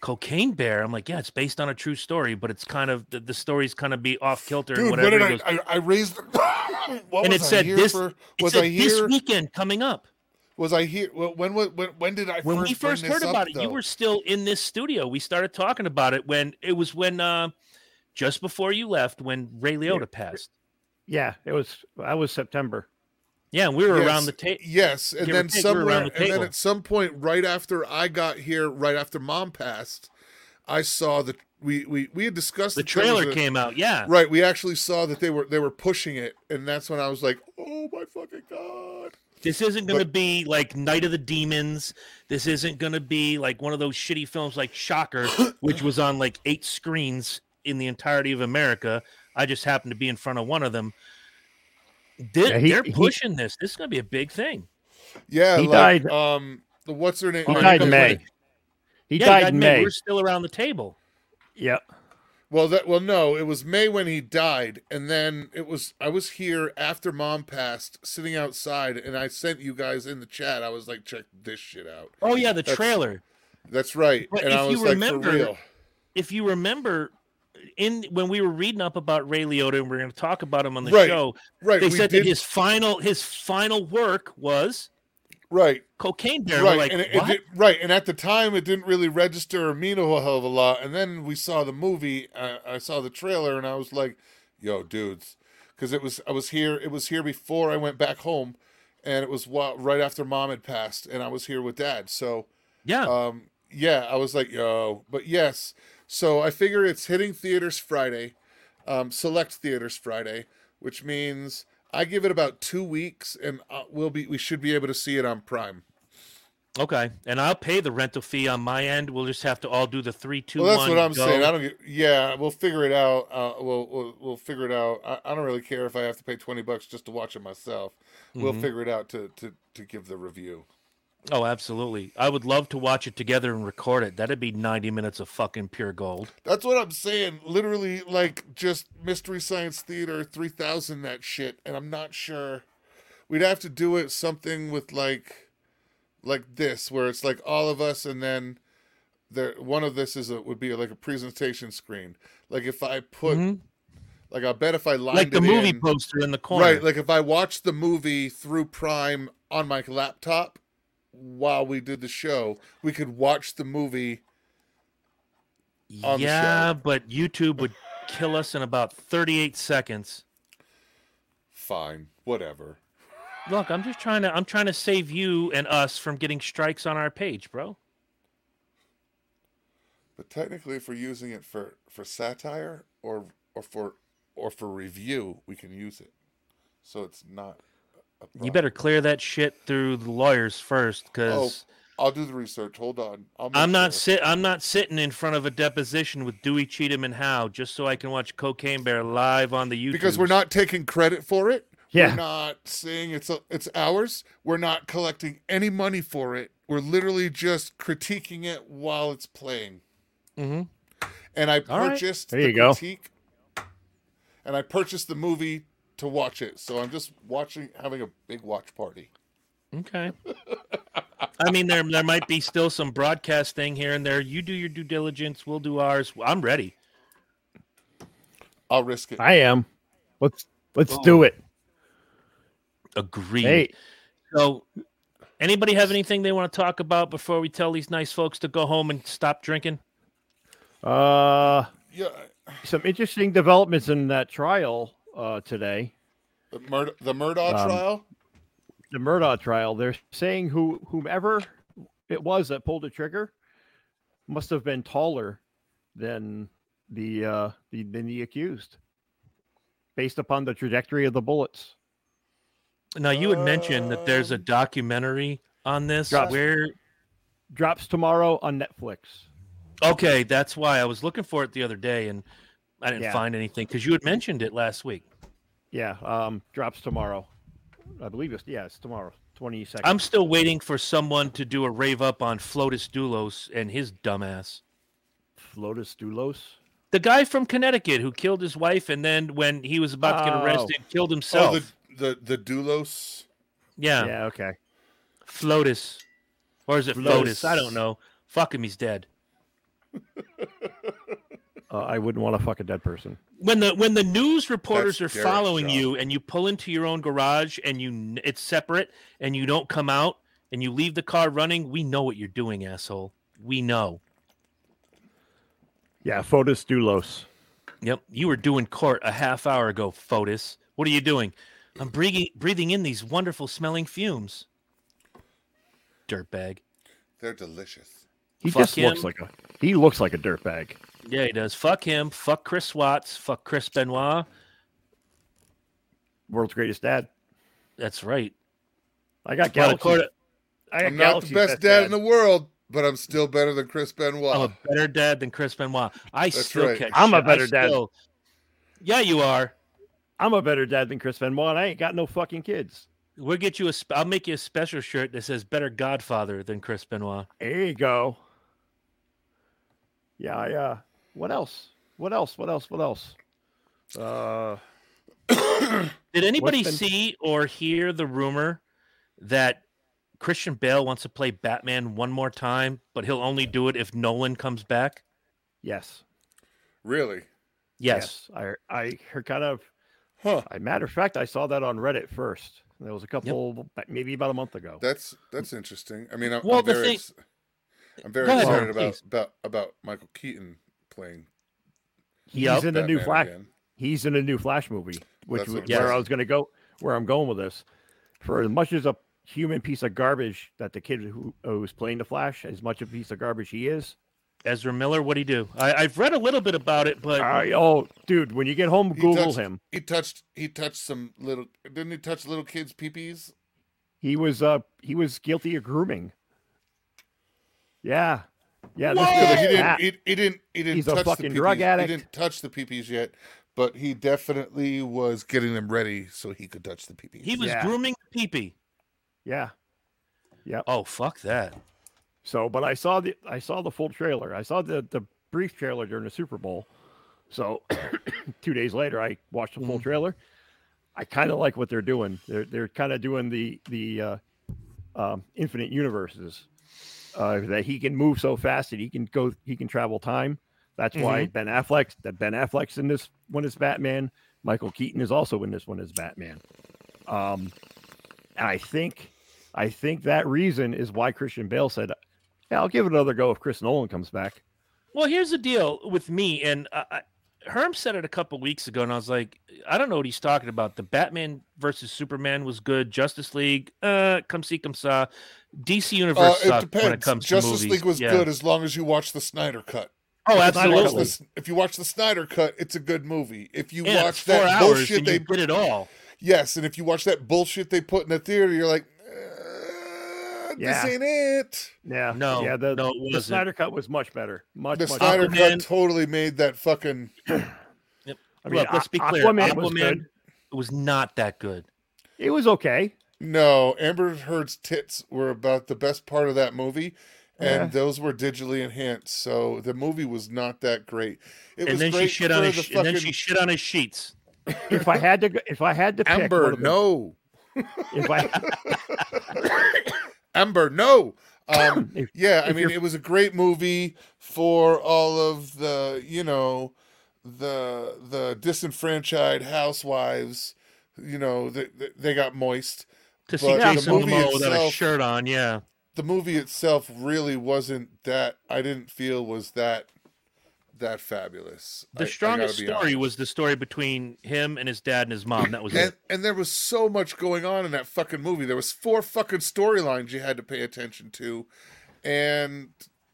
Cocaine Bear. I'm like, yeah, it's based on a true story, but it's kind of the, the story's kind of be off kilter and Dude, whatever. when He did I, I? I raised. what and was it I said here this. for? Was said I this weekend coming up? Was I here? When when when, when did I when first we first this heard up, about it, you were still in this studio. We started talking about it when it was when uh just before you left when Ray Liotta passed. Yeah, it was. That was September. Yeah, we were Yes, around the table. Yes, and give then take, somewhere, around the and then at some point, right after I got here, right after Mom passed, I saw that we we we had discussed The that trailer a- came out. Yeah. Right, we actually saw that they were they were pushing it, and that's when I was like, "Oh my fucking god!" This isn't going to be like Night of the Demons. This isn't going to be like one of those shitty films like Shocker, which was on like eight screens in the entirety of America. I just happened to be in front of one of them. They, Yeah, he- are he- pushing this. This is going to be a big thing. Yeah, He like, died- Um, the what's her name? He uh, died in May. with- He yeah, died God, in man, May. We're still around the table. Yep. Well, that well, no, it was May when he died, and then it was I was here after Mom passed, sitting outside, and I sent you guys in the chat. I was like, "Check this shit out." Oh yeah, the That's- trailer. That's right, But and if I you was like, remember- "For real." If you remember, in when we were reading up about Ray Liotta, and we are going to talk about him on the Right, show, Right, they we said did that his final his final work was right. Cocaine Bear. right, like, and it, it did, right, and at the time it didn't really register or mean a whole hell of a lot. And then we saw the movie. Uh, I saw the trailer, and I was like, "Yo, dudes," because it was I was here. It was here before I went back home, and it was wa- right after mom had passed, and I was here with dad. So, yeah. um, yeah, I was like, "Yo," but yes. So I figure it's hitting theaters Friday, um, select theaters Friday, which means I give it about two weeks, and uh, we'll be we should be able to see it on Prime. Okay, and I'll pay the rental fee on my end. We'll just have to all do the three, two, well, that's one, what I'm go. saying. I don't get. Yeah, we'll figure it out. Uh, we'll, we'll we'll figure it out. I, I don't really care if I have to pay twenty bucks just to watch it myself. We'll Mhm. figure it out to to to give the review. Oh, absolutely. I would love to watch it together and record it. That'd be 90 minutes of fucking pure gold. That's what I'm saying. Literally, like just Mystery Science Theater three thousand that shit, and I'm not sure. We'd have to do it something with like, like this, where it's like all of us, and then there one of this is a would be like a presentation screen. Like if I put, Mhm. like I bet if I lined Like the movie in- poster in the corner. Right, like if I watched the movie through Prime on my laptop while we did the show, we could watch the movie. on the yeah, show. but YouTube would kill us in about 38 seconds. Fine, whatever. Look, I'm just trying to I'm trying to save you and us from getting strikes on our page, bro. But technically, if we're using it for for satire or or for or for review, we can use it. So it's not. A You better clear that shit through the lawyers first cuz oh, I'll do the research. Hold on. I'll make I'm not sure. sit I'm not sitting in front of a deposition with Dewey Cheatham and Howe just so I can watch Cocaine Bear live on the YouTube. because we're not taking credit for it. Yeah. We're not saying it's a, it's ours. We're not collecting any money for it. We're literally just critiquing it while it's playing. Mm-hmm. And I All right. purchased There the you go. critique, and I purchased the movie to watch it. So I'm just watching, having a big watch party. Okay. I mean, there there might be still some broadcast thing here and there. You do your due diligence. We'll do ours. I'm ready. I'll risk it. I am. Let's let's Oh. do it. Agreed. Hey, So, anybody have anything they want to talk about before we tell these nice folks to go home and stop drinking? uh, Yeah, some interesting developments in that trial uh, today. the Murd the Murdaugh Um, trial. The Murdaugh trial. They're saying who whomever it was that pulled the trigger must have been taller than the uh, the than the accused, based upon the trajectory of the bullets. Now, you had mentioned that there's a Um, documentary on this. Drops. Where? Drops tomorrow on Netflix. Okay, that's why I was looking for it the other day and I didn't Yeah. find anything because you had mentioned it last week. Yeah, um, drops tomorrow. I believe it's yeah, it's tomorrow, twenty second. I'm still waiting for someone to do a rave up on Flotus Dulos and his dumbass. Flotus Dulos. The guy from Connecticut who killed his wife and then when he was about to get Oh. arrested, killed Oh, himself. the the the Dulos. yeah. Yeah, okay. Flotus. Or is it Flotus. Flotus? I don't know. Fuck him, he's dead. Uh, I wouldn't want to fuck a dead person. When the when the news reporters That's are Derek's following job. you and you pull into your own garage and you it's separate and you don't come out and you leave the car running, we know what you're doing, asshole. We know. Yeah, Fotis Dulos. Yep, you were doing court a half hour ago, Fotis. What are you doing? I'm breathing breathing in these wonderful smelling fumes. Dirtbag. They're delicious. He Fuck just looks like a he looks like a dirtbag. Yeah, he does. Fuck him. Fuck Chris Watts. Fuck Chris Benoit. World's greatest dad. That's right. I got Well, Galaxy. I got I'm not the Galaxy's best dad in the world, but I'm still better than Chris Benoit. I'm a better dad than Chris Benoit. I That's still right. catch I'm a shit. I better dad. still- Yeah, you are. I'm a better dad than Chris Benoit. and I ain't got no fucking kids. We'll get you a. Sp- I'll make you a special shirt that says "Better Godfather" than Chris Benoit. There you go. Yeah, I, uh, what else? What else? What else? What else? Uh, Did anybody been- see or hear the rumor that Christian Bale wants to play Batman one more time, but he'll only do it if Nolan comes back? yes. really? Yes. I I heard kind of. Huh. I matter of fact, I saw that on Reddit first. There was a couple, maybe about a month ago. That's that's interesting. I mean, I'm, Well, I'm very thing- I'm very Go ahead, excited about, about about Michael Keaton playing He's Yup. in the new Flash. again. He's in a new Flash movie, which That's was where I was going to go. Where I'm going with this, for as much as a human piece of garbage that the kid who was playing the Flash, as much a piece of garbage he is. Ezra Miller, what do you do? I, I've read a little bit about it, but I- oh, dude, when you get home, He Google touched- him. He touched he touched some little didn't he touch little kids' peepees? He was uh he was guilty of grooming. Yeah, yeah. This Yeah, kid but he was didn't he, he didn't he didn't He's a touch fucking the drug addict. He didn't touch the peepees yet, but he definitely was getting them ready so he could touch the peepees. he was Yeah. grooming Peepee. Yeah. Yeah. Oh, fuck that. So, but I saw the I saw the full trailer. I saw the the brief trailer during the Super Bowl. So, two days later, I watched the full Mhm. trailer. I kind of like what they're doing. They're they're kind of doing the the uh, um, infinite universes. Uh, that he can move so fast that he can go he can travel time. That's why Ben Affleck that Ben Affleck's in this one as Batman. Michael Keaton is also in this one as Batman. Um, and I think I think that reason is why Christian Bale said, yeah, I'll give it another go if Chris Nolan comes back. Well, here's the deal with me, and uh, I, Herm said it a couple weeks ago, and I was like, I don't know what he's talking about. The Batman versus Superman was good. Justice League, uh, come see, come saw. DC uh, Universe it sucked depends. when it comes Justice. League was Yeah. good as long as you watch the Snyder cut. Oh, If you, watch absolutely. the, if you watch the Snyder cut, it's a good movie. If you Yeah, watch that bullshit they you did it all. yes, and if you watch that bullshit they put in the theater, you're like, uh, Yeah. this ain't it. Yeah, No, yeah. The, no, the. Snyder cut was much better. Much, The much Snyder better. Aquaman- cut totally made that fucking. I mean, Look, let's be clear. Aquaman was Aquaman good. It was not that good. It was okay. No, Amber Heard's tits were about the best part of that movie, and Yeah. those were digitally enhanced. So the movie was not that great. It and was then she great shit for on the his. fucking And then she shit on his sheets. If I had to, go- if I had to Amber. of the- No, If I, Amber. No. Um, if, yeah, I mean, it was a great movie for all of the, you know, the the disenfranchised housewives. You know, they, they- got moist. To see But the Jason Momoa without a shirt on, yeah. the movie itself really wasn't that I didn't feel was that that fabulous. I- I The gotta strongest story honest. was the story between him and his dad and his mom. That was and it. and there was so much going on in that fucking movie. There was four fucking storylines you had to pay attention to, and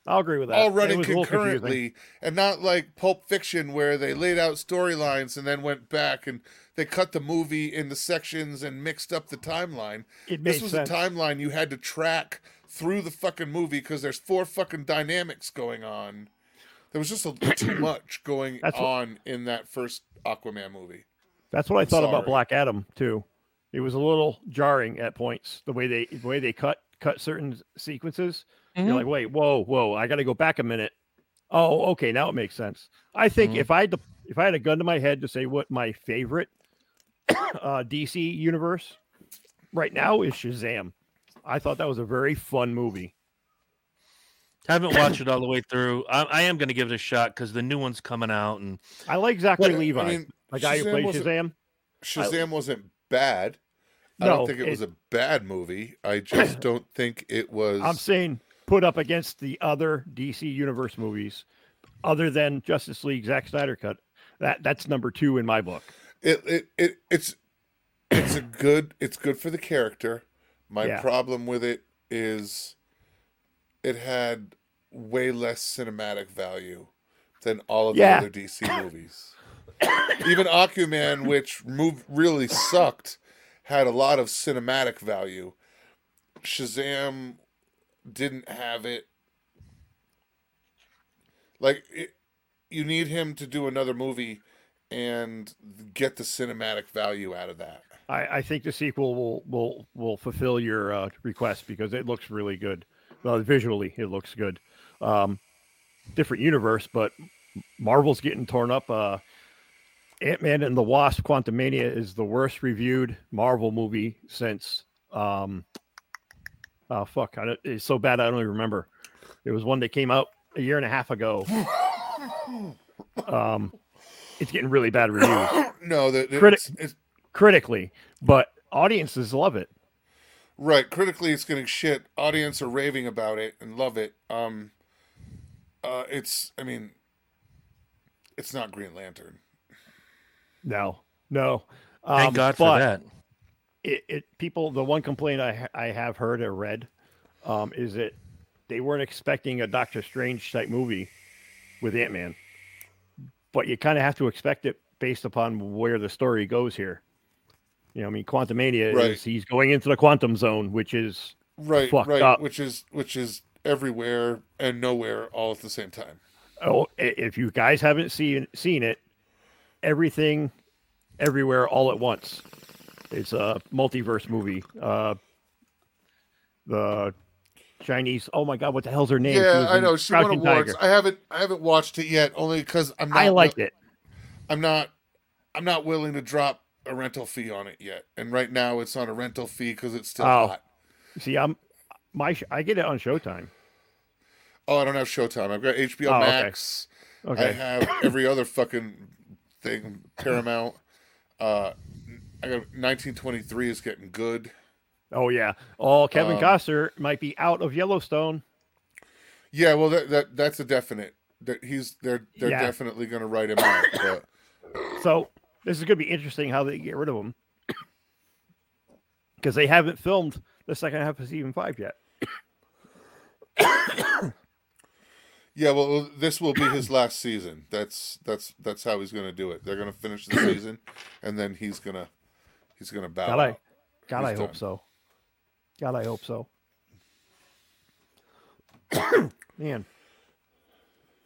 I'll agree with that. all running was a little confusing. concurrently, and not like Pulp Fiction where they laid out storylines and then went back and they cut the movie into sections and mixed up the timeline. It This was sense. a timeline you had to track through the fucking movie because there's four fucking dynamics going on. There was just a, too much going That's what- on in that first Aquaman movie. That's what I thought about Black Adam too. It was a little jarring at points the way they the way they cut cut certain sequences. Mhm. You're like, wait, whoa, whoa, I got to go back a minute. Oh, okay, now it makes sense. I think Mhm. if I had to, if I had a gun to my head to say what my favorite uh, DC universe right now is Shazam. I thought that was a very fun movie. Haven't watched it all the way through. I, I am going to give it a shot because the new one's coming out, and I like Zachary But, Levi, I mean, the guy who Shazam plays wasn't- Shazam. Shazam wasn't bad. I No, don't think it, was a bad movie. I just don't think it was. I'm saying put up against the other DC Universe movies, other than Justice League Zack Snyder cut. That that's number two in my book. it, it, it it's it's a good it's good for the character. My Yeah. problem with it is it had way less cinematic value than all of Yeah. the other DC movies. Even Aquaman, which moved really sucked, had a lot of cinematic value. Shazam didn't have it. Like it, you need him to do another movie and get the cinematic value out of that. I, I think the sequel will will will fulfill your uh, request because it looks really good. Well, visually, it looks good. Um, different universe, but Marvel's getting torn up. Uh, Ant Man and the Wasp: Quantumania is the worst reviewed Marvel movie since. Um, oh fuck! I don't, it's so bad I don't even remember. It was one that came out a year and a half ago. Um, it's getting really bad reviews no, that Criti- it's, it's critically, but audiences love it. Right. Critically, it's getting shit. Audience are raving about it and love it. Um, uh, it's. I mean, it's not Green Lantern. No, no. thank Um, God for that. It, it people. The one complaint I I have heard or read um, is that they weren't expecting a Doctor Strange type movie with Ant Man, but you kind of have to expect it based upon where the story goes here. You know, I mean, Quantumania Right. is he's going into the quantum zone, which is Right, right. up. Which is which is everywhere and nowhere all at the same time. oh, if you guys haven't seen seen it, everything, everywhere, all at once. It's a multiverse movie. Uh, the Chinese. Oh my God, what the hell's her name? Yeah, I know. She won Crouching awards. Tiger. I haven't I haven't watched it yet, only because I'm not. I liked it. I'm not. I'm not willing to drop a rental fee on it yet. And right now, it's on a rental fee because it's still Oh. hot. See, I'm my sh- I get it on Showtime. Oh, I don't have Showtime. I've got HBO Oh, okay. Max. I have every other fucking thing. Paramount. Uh, I got 1923 is getting good. oh yeah. Oh, Kevin Um, Costner might be out of Yellowstone. Yeah, well, that, that that's a definite. That he's they're they're Yeah. definitely going to write him out. But So this is going to be interesting how they get rid of him because they haven't filmed the second half of season five yet. yeah, well, this will be his last season. That's that's that's how he's going to do it. They're going to finish the season, and then he's gonna he's gonna bow God, I, out. God, I hope so. God, I hope so. Man,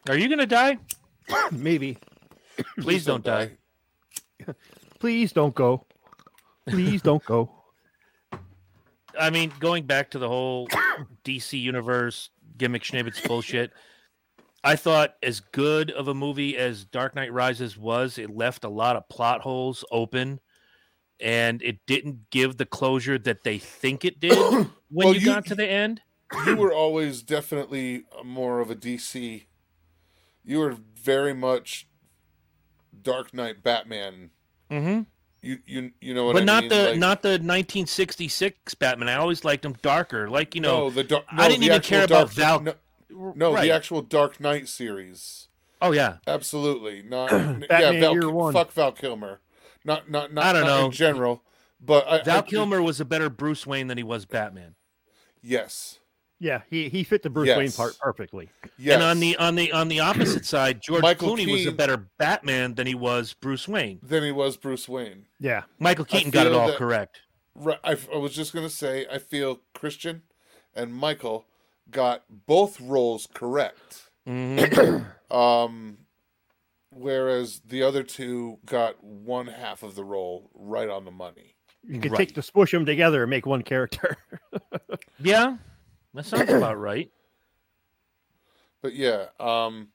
Are you going to die? maybe. Please don't die. Please don't go. Please don't go. I mean, going back to the whole DC universe gimmick schnibbits bullshit, I thought as good of a movie as Dark Knight Rises was, it left a lot of plot holes open, and it didn't give the closure that they think it did when Well, you, you- got to the end. you were always definitely more of a DC. You were very much Dark Knight Batman. Mm-hmm. You you you know what But I not mean? the Like- not the 1966 Batman. I always liked him darker, like you know. no the dark. I didn't the even actual care about Val. No, no right. the actual Dark Knight series. oh yeah, Absolutely not. yeah, Batman Val, Year One. fuck Val Kilmer. Not not not. I don't not know. in general, but I, Val I- Kilmer was a better Bruce Wayne than he was Batman. Yes. Yeah, he, he fit the Bruce Wayne part perfectly. Yes. And on the on the on the opposite side, George Michael Clooney was a better Batman than he was Bruce Wayne. Than he was Bruce Wayne. Yeah. Michael Keaton got it all that- correct. Right. I, I was just gonna say I feel Christian and Michael got both roles correct. Mhm. Um, whereas the other two got one half of the role right on the money. You could Right. take the smush them together and make one character. yeah, that sounds about right. But yeah, um,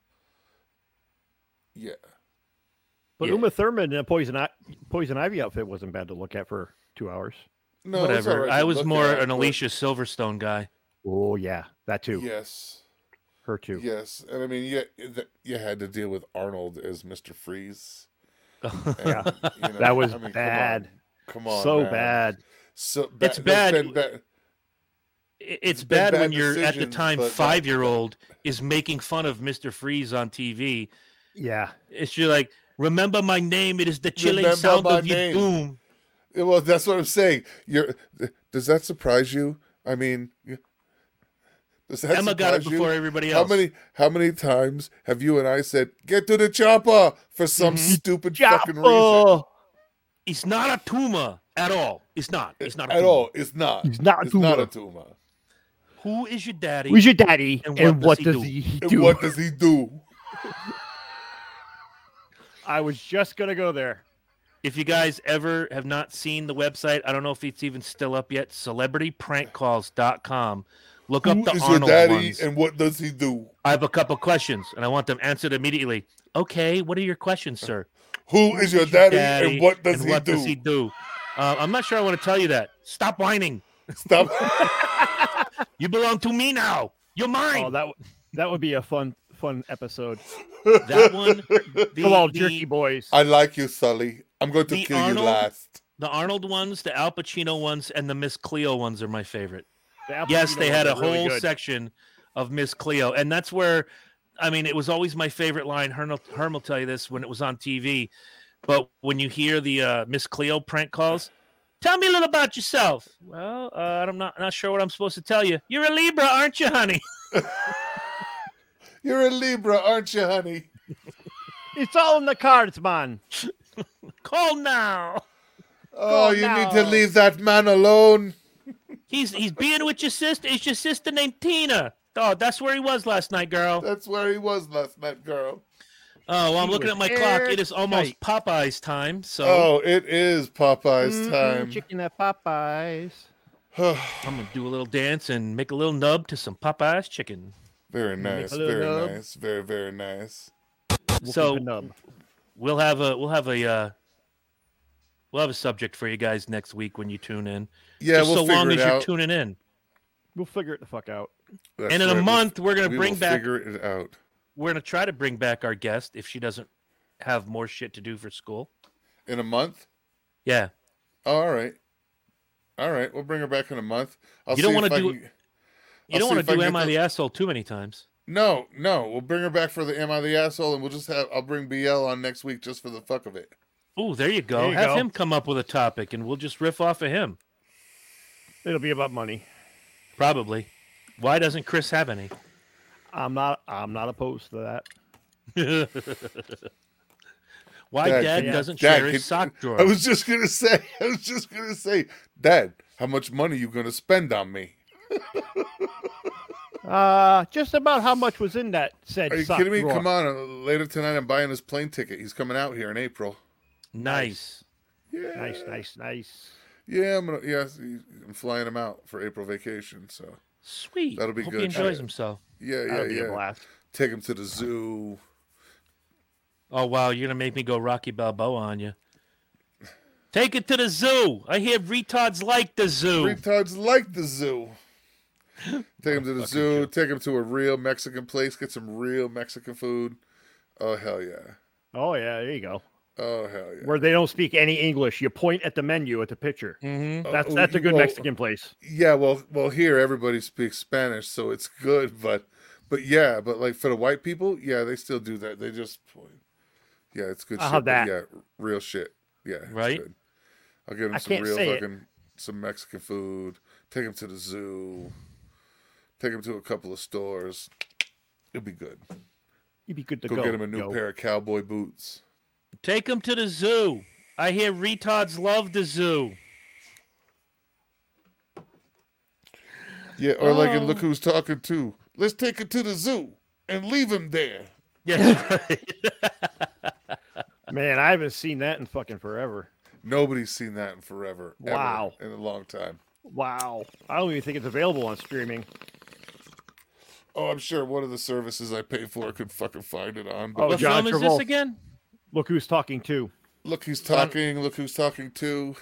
yeah, But Yeah. Uma Thurman in a Poison I- Poison Ivy outfit wasn't bad to look at for two hours. no, Whatever. right I was more at, an but Alicia Silverstone guy. Oh yeah, that too. Yes, Her too. yes, and I mean, you you had to deal with Arnold as Mister Freeze. And, Yeah. you know, That was I mean, come on. bad. Come on, so man. bad. So It's ba- bad. there's been ba- I- it's bad, bad when you're at the time five year old is making fun of Mister Freeze on TV. Yeah. It's just like, remember my name. It is the chilling Remember sound my of your name." doom. Well, that's what I'm saying. You're. Does that surprise you? I mean, does that Emma got it surprise you? before everybody How many? How many times have you and I said, "Get to the chopper" for some Mhm. stupid fucking reason? It's not a tumor at all. It's not. It's not a At tumor. all, it's not. He's not a It's not a tumor. Tumor. Who is your daddy? Who's your daddy? And And, what what, does does he he, And do? what does he do? I was just gonna go there. if you guys ever have not seen the website, I don't know if it's even still up yet. CelebrityPrankCalls.com. Look up Who the is your Arnold daddy, ones. and what does he do? I have a couple questions, and I want them answered immediately. Okay, what are your questions, sir? Who is your Who's your daddy, and what does and he what do? does he do? Uh, I'm not sure I want to tell you that. Stop whining. Stop. You belong to me now. You're mine. Oh, that w- that would be a fun fun episode. that one. The, Come on, the- jerky boys. I like you, Sully. I'm going to The kill Arnold- you last. The Arnold ones, the Al Pacino ones, and the Miss Cleo ones are my favorite. The yes, they had a really whole good. section of Miss Cleo, and that's where, I mean, it was always my favorite line. Herm, Herm will tell you this when it was on TV, but when you hear the uh, Miss Cleo prank calls, tell me a little about yourself. Well, uh, I'm not not sure what I'm supposed to tell you. You're a Libra, aren't you, honey? You're a Libra, aren't you, honey? It's all in the cards, man. Call now. Oh, Oh, you need to leave that man alone. He's he's being with your sister. It's your sister named Tina. Oh, that's where he was last night, girl. That's where he was last night, girl. Oh, well, I'm looking at my clock. It is almost airtight. Popeye's time. So Oh, it is Popeye's Mhm, time. Chicken at Popeyes. I'm gonna do a little dance and make a little nub to some Popeye's chicken. very nice, a very nub. nice, very very nice. We'll So- keep nub. We'll have a we'll have a uh, we'll have a subject for you guys next week when you tune in. Yeah, Just we'll so figure long it as you're tuning in. We'll figure it the fuck out. That's and in right, a we'll- month, we're gonna we bring will back. figure it out. We're gonna try to bring back our guest if she doesn't have more shit to do for school. In a month. Yeah, Oh, all right, all right. We'll bring her back in a month. I'll You don't wanna if do can- you I'll don't want if to I do can "Am I the- the Asshole" too many times. No, no. We'll bring her back for the "Am I the Asshole?" and we'll just have. I'll bring BL on next week just for the fuck of it. Oh, there you go. There you have go. him come up with a topic, and we'll just riff off of him. It'll be about money. Probably. Why doesn't Chris have any? I'm not. I'm not opposed to that. Why Dad, Dad, doesn't Dad, share his sock drawer? I was just gonna say. I was just gonna say, Dad, how much money you gonna spend on me? Uh, just about how much was in that said Are you sock kidding me? drawer. Come on, uh, later tonight I'm buying his plane ticket. He's coming out here in April. nice. Yeah. Nice, nice, nice. Yeah, I'm gonna. Yeah, I'm flying him out for April vacation. So Sweet. That'll be Hope good. he enjoys Yeah. himself. yeah, yeah, That'll be a yeah. blast. Take him to the zoo. Oh wow, you're gonna make me go Rocky Balboa on you. Take it to the zoo. I hear retards like the zoo. Retards like the zoo. Take him to the zoo. Take him to a real Mexican place. Get some real Mexican food. Oh hell yeah! Oh yeah, there you go. Oh hell yeah! Where they don't speak any English, you point at the menu at the picture. mm-hmm. That's Oh, that's a good well, Mexican place. Yeah, well, well, here everybody speaks Spanish, so it's good. But, but yeah, but like for the white people, yeah, they still do that. They just, yeah, it's good I'll shit. that. Yeah, real shit. Yeah, Right? good. I'll give him I some real say it. fucking some Mexican food. Take him to the zoo. Take him to a couple of stores. It'll be good. You'd be good to Go, go. get him a new yo. pair of cowboy boots. Take him to the zoo. I hear retards love the zoo. Yeah, or like in Oh. Look Who's Talking Too. Let's take him to the zoo and leave him there. Yeah. Man, I haven't seen that in fucking forever. Nobody's seen that in forever. ever, Wow. in a long time. Wow. I don't even think it's available on streaming. Oh, I'm sure one of the services I pay for could fucking find it on. But Oh, what John film is this Travolta. again? Look who's talking too. look who's talking. Look who's talking too.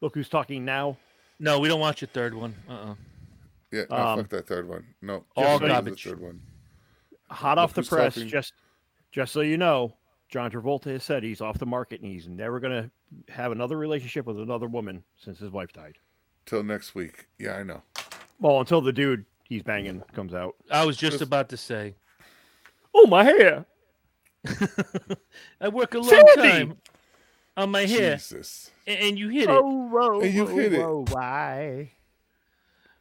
Look who's talking now. No, we don't watch your third one. Uh-uh. Yeah, no, Um, fuck that third one. No, all just the garbage. third one. Hot off the press, talking. just just so you know, John Travolta has said he's off the market and he's never gonna have another relationship with another woman since his wife died. Till next week. Yeah, I know. Well, until the dude he's banging comes out. I was just Just- about to say. Oh my hair. I work a long Sandy! time on my hair, Jesus. a- and you hit it. Oh, whoa, And you whoa, hit it. why?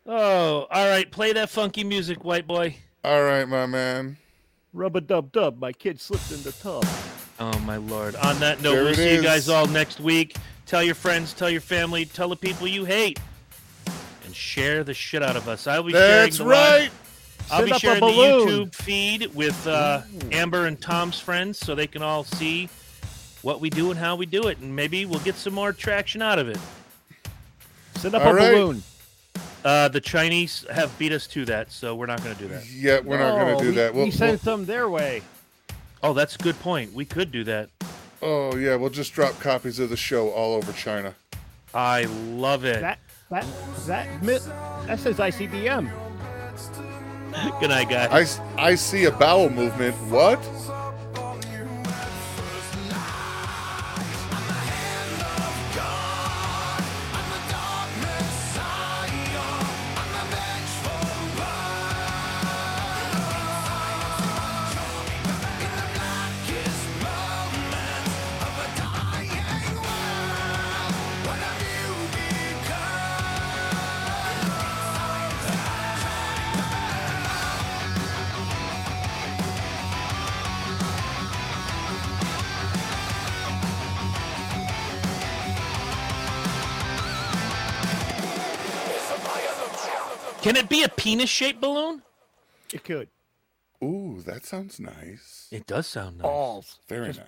Oh, all right. Play that funky music, white boy. All right, my man. Rub a dub dub. My kid slipped in the tub. Oh my lord. On that note, There we'll it see you guys all next week. Tell your friends, tell your family, tell the people you hate, and share the shit out of us. I'll be That's sharing the live- right. I'll Send be sharing the. YouTube feed with uh, Amber and Tom's friends so they can all see what we do and how we do it, and maybe we'll get some more traction out of it. Send up All a right. balloon. Uh, the Chinese have beat us to that, so we're not going to do that. Yeah, we're not gonna do we, that. we We'll, sent them their way. Oh, that's a good point. We could do that. oh yeah, we'll just drop copies of the show all over China. I love it. That that that mi- that says ICBM. Good night, guys. I, I see a bowel movement. What? It be a penis-shaped balloon? It could. Ooh, that sounds nice. It does sound nice. Balls. Very Just nice.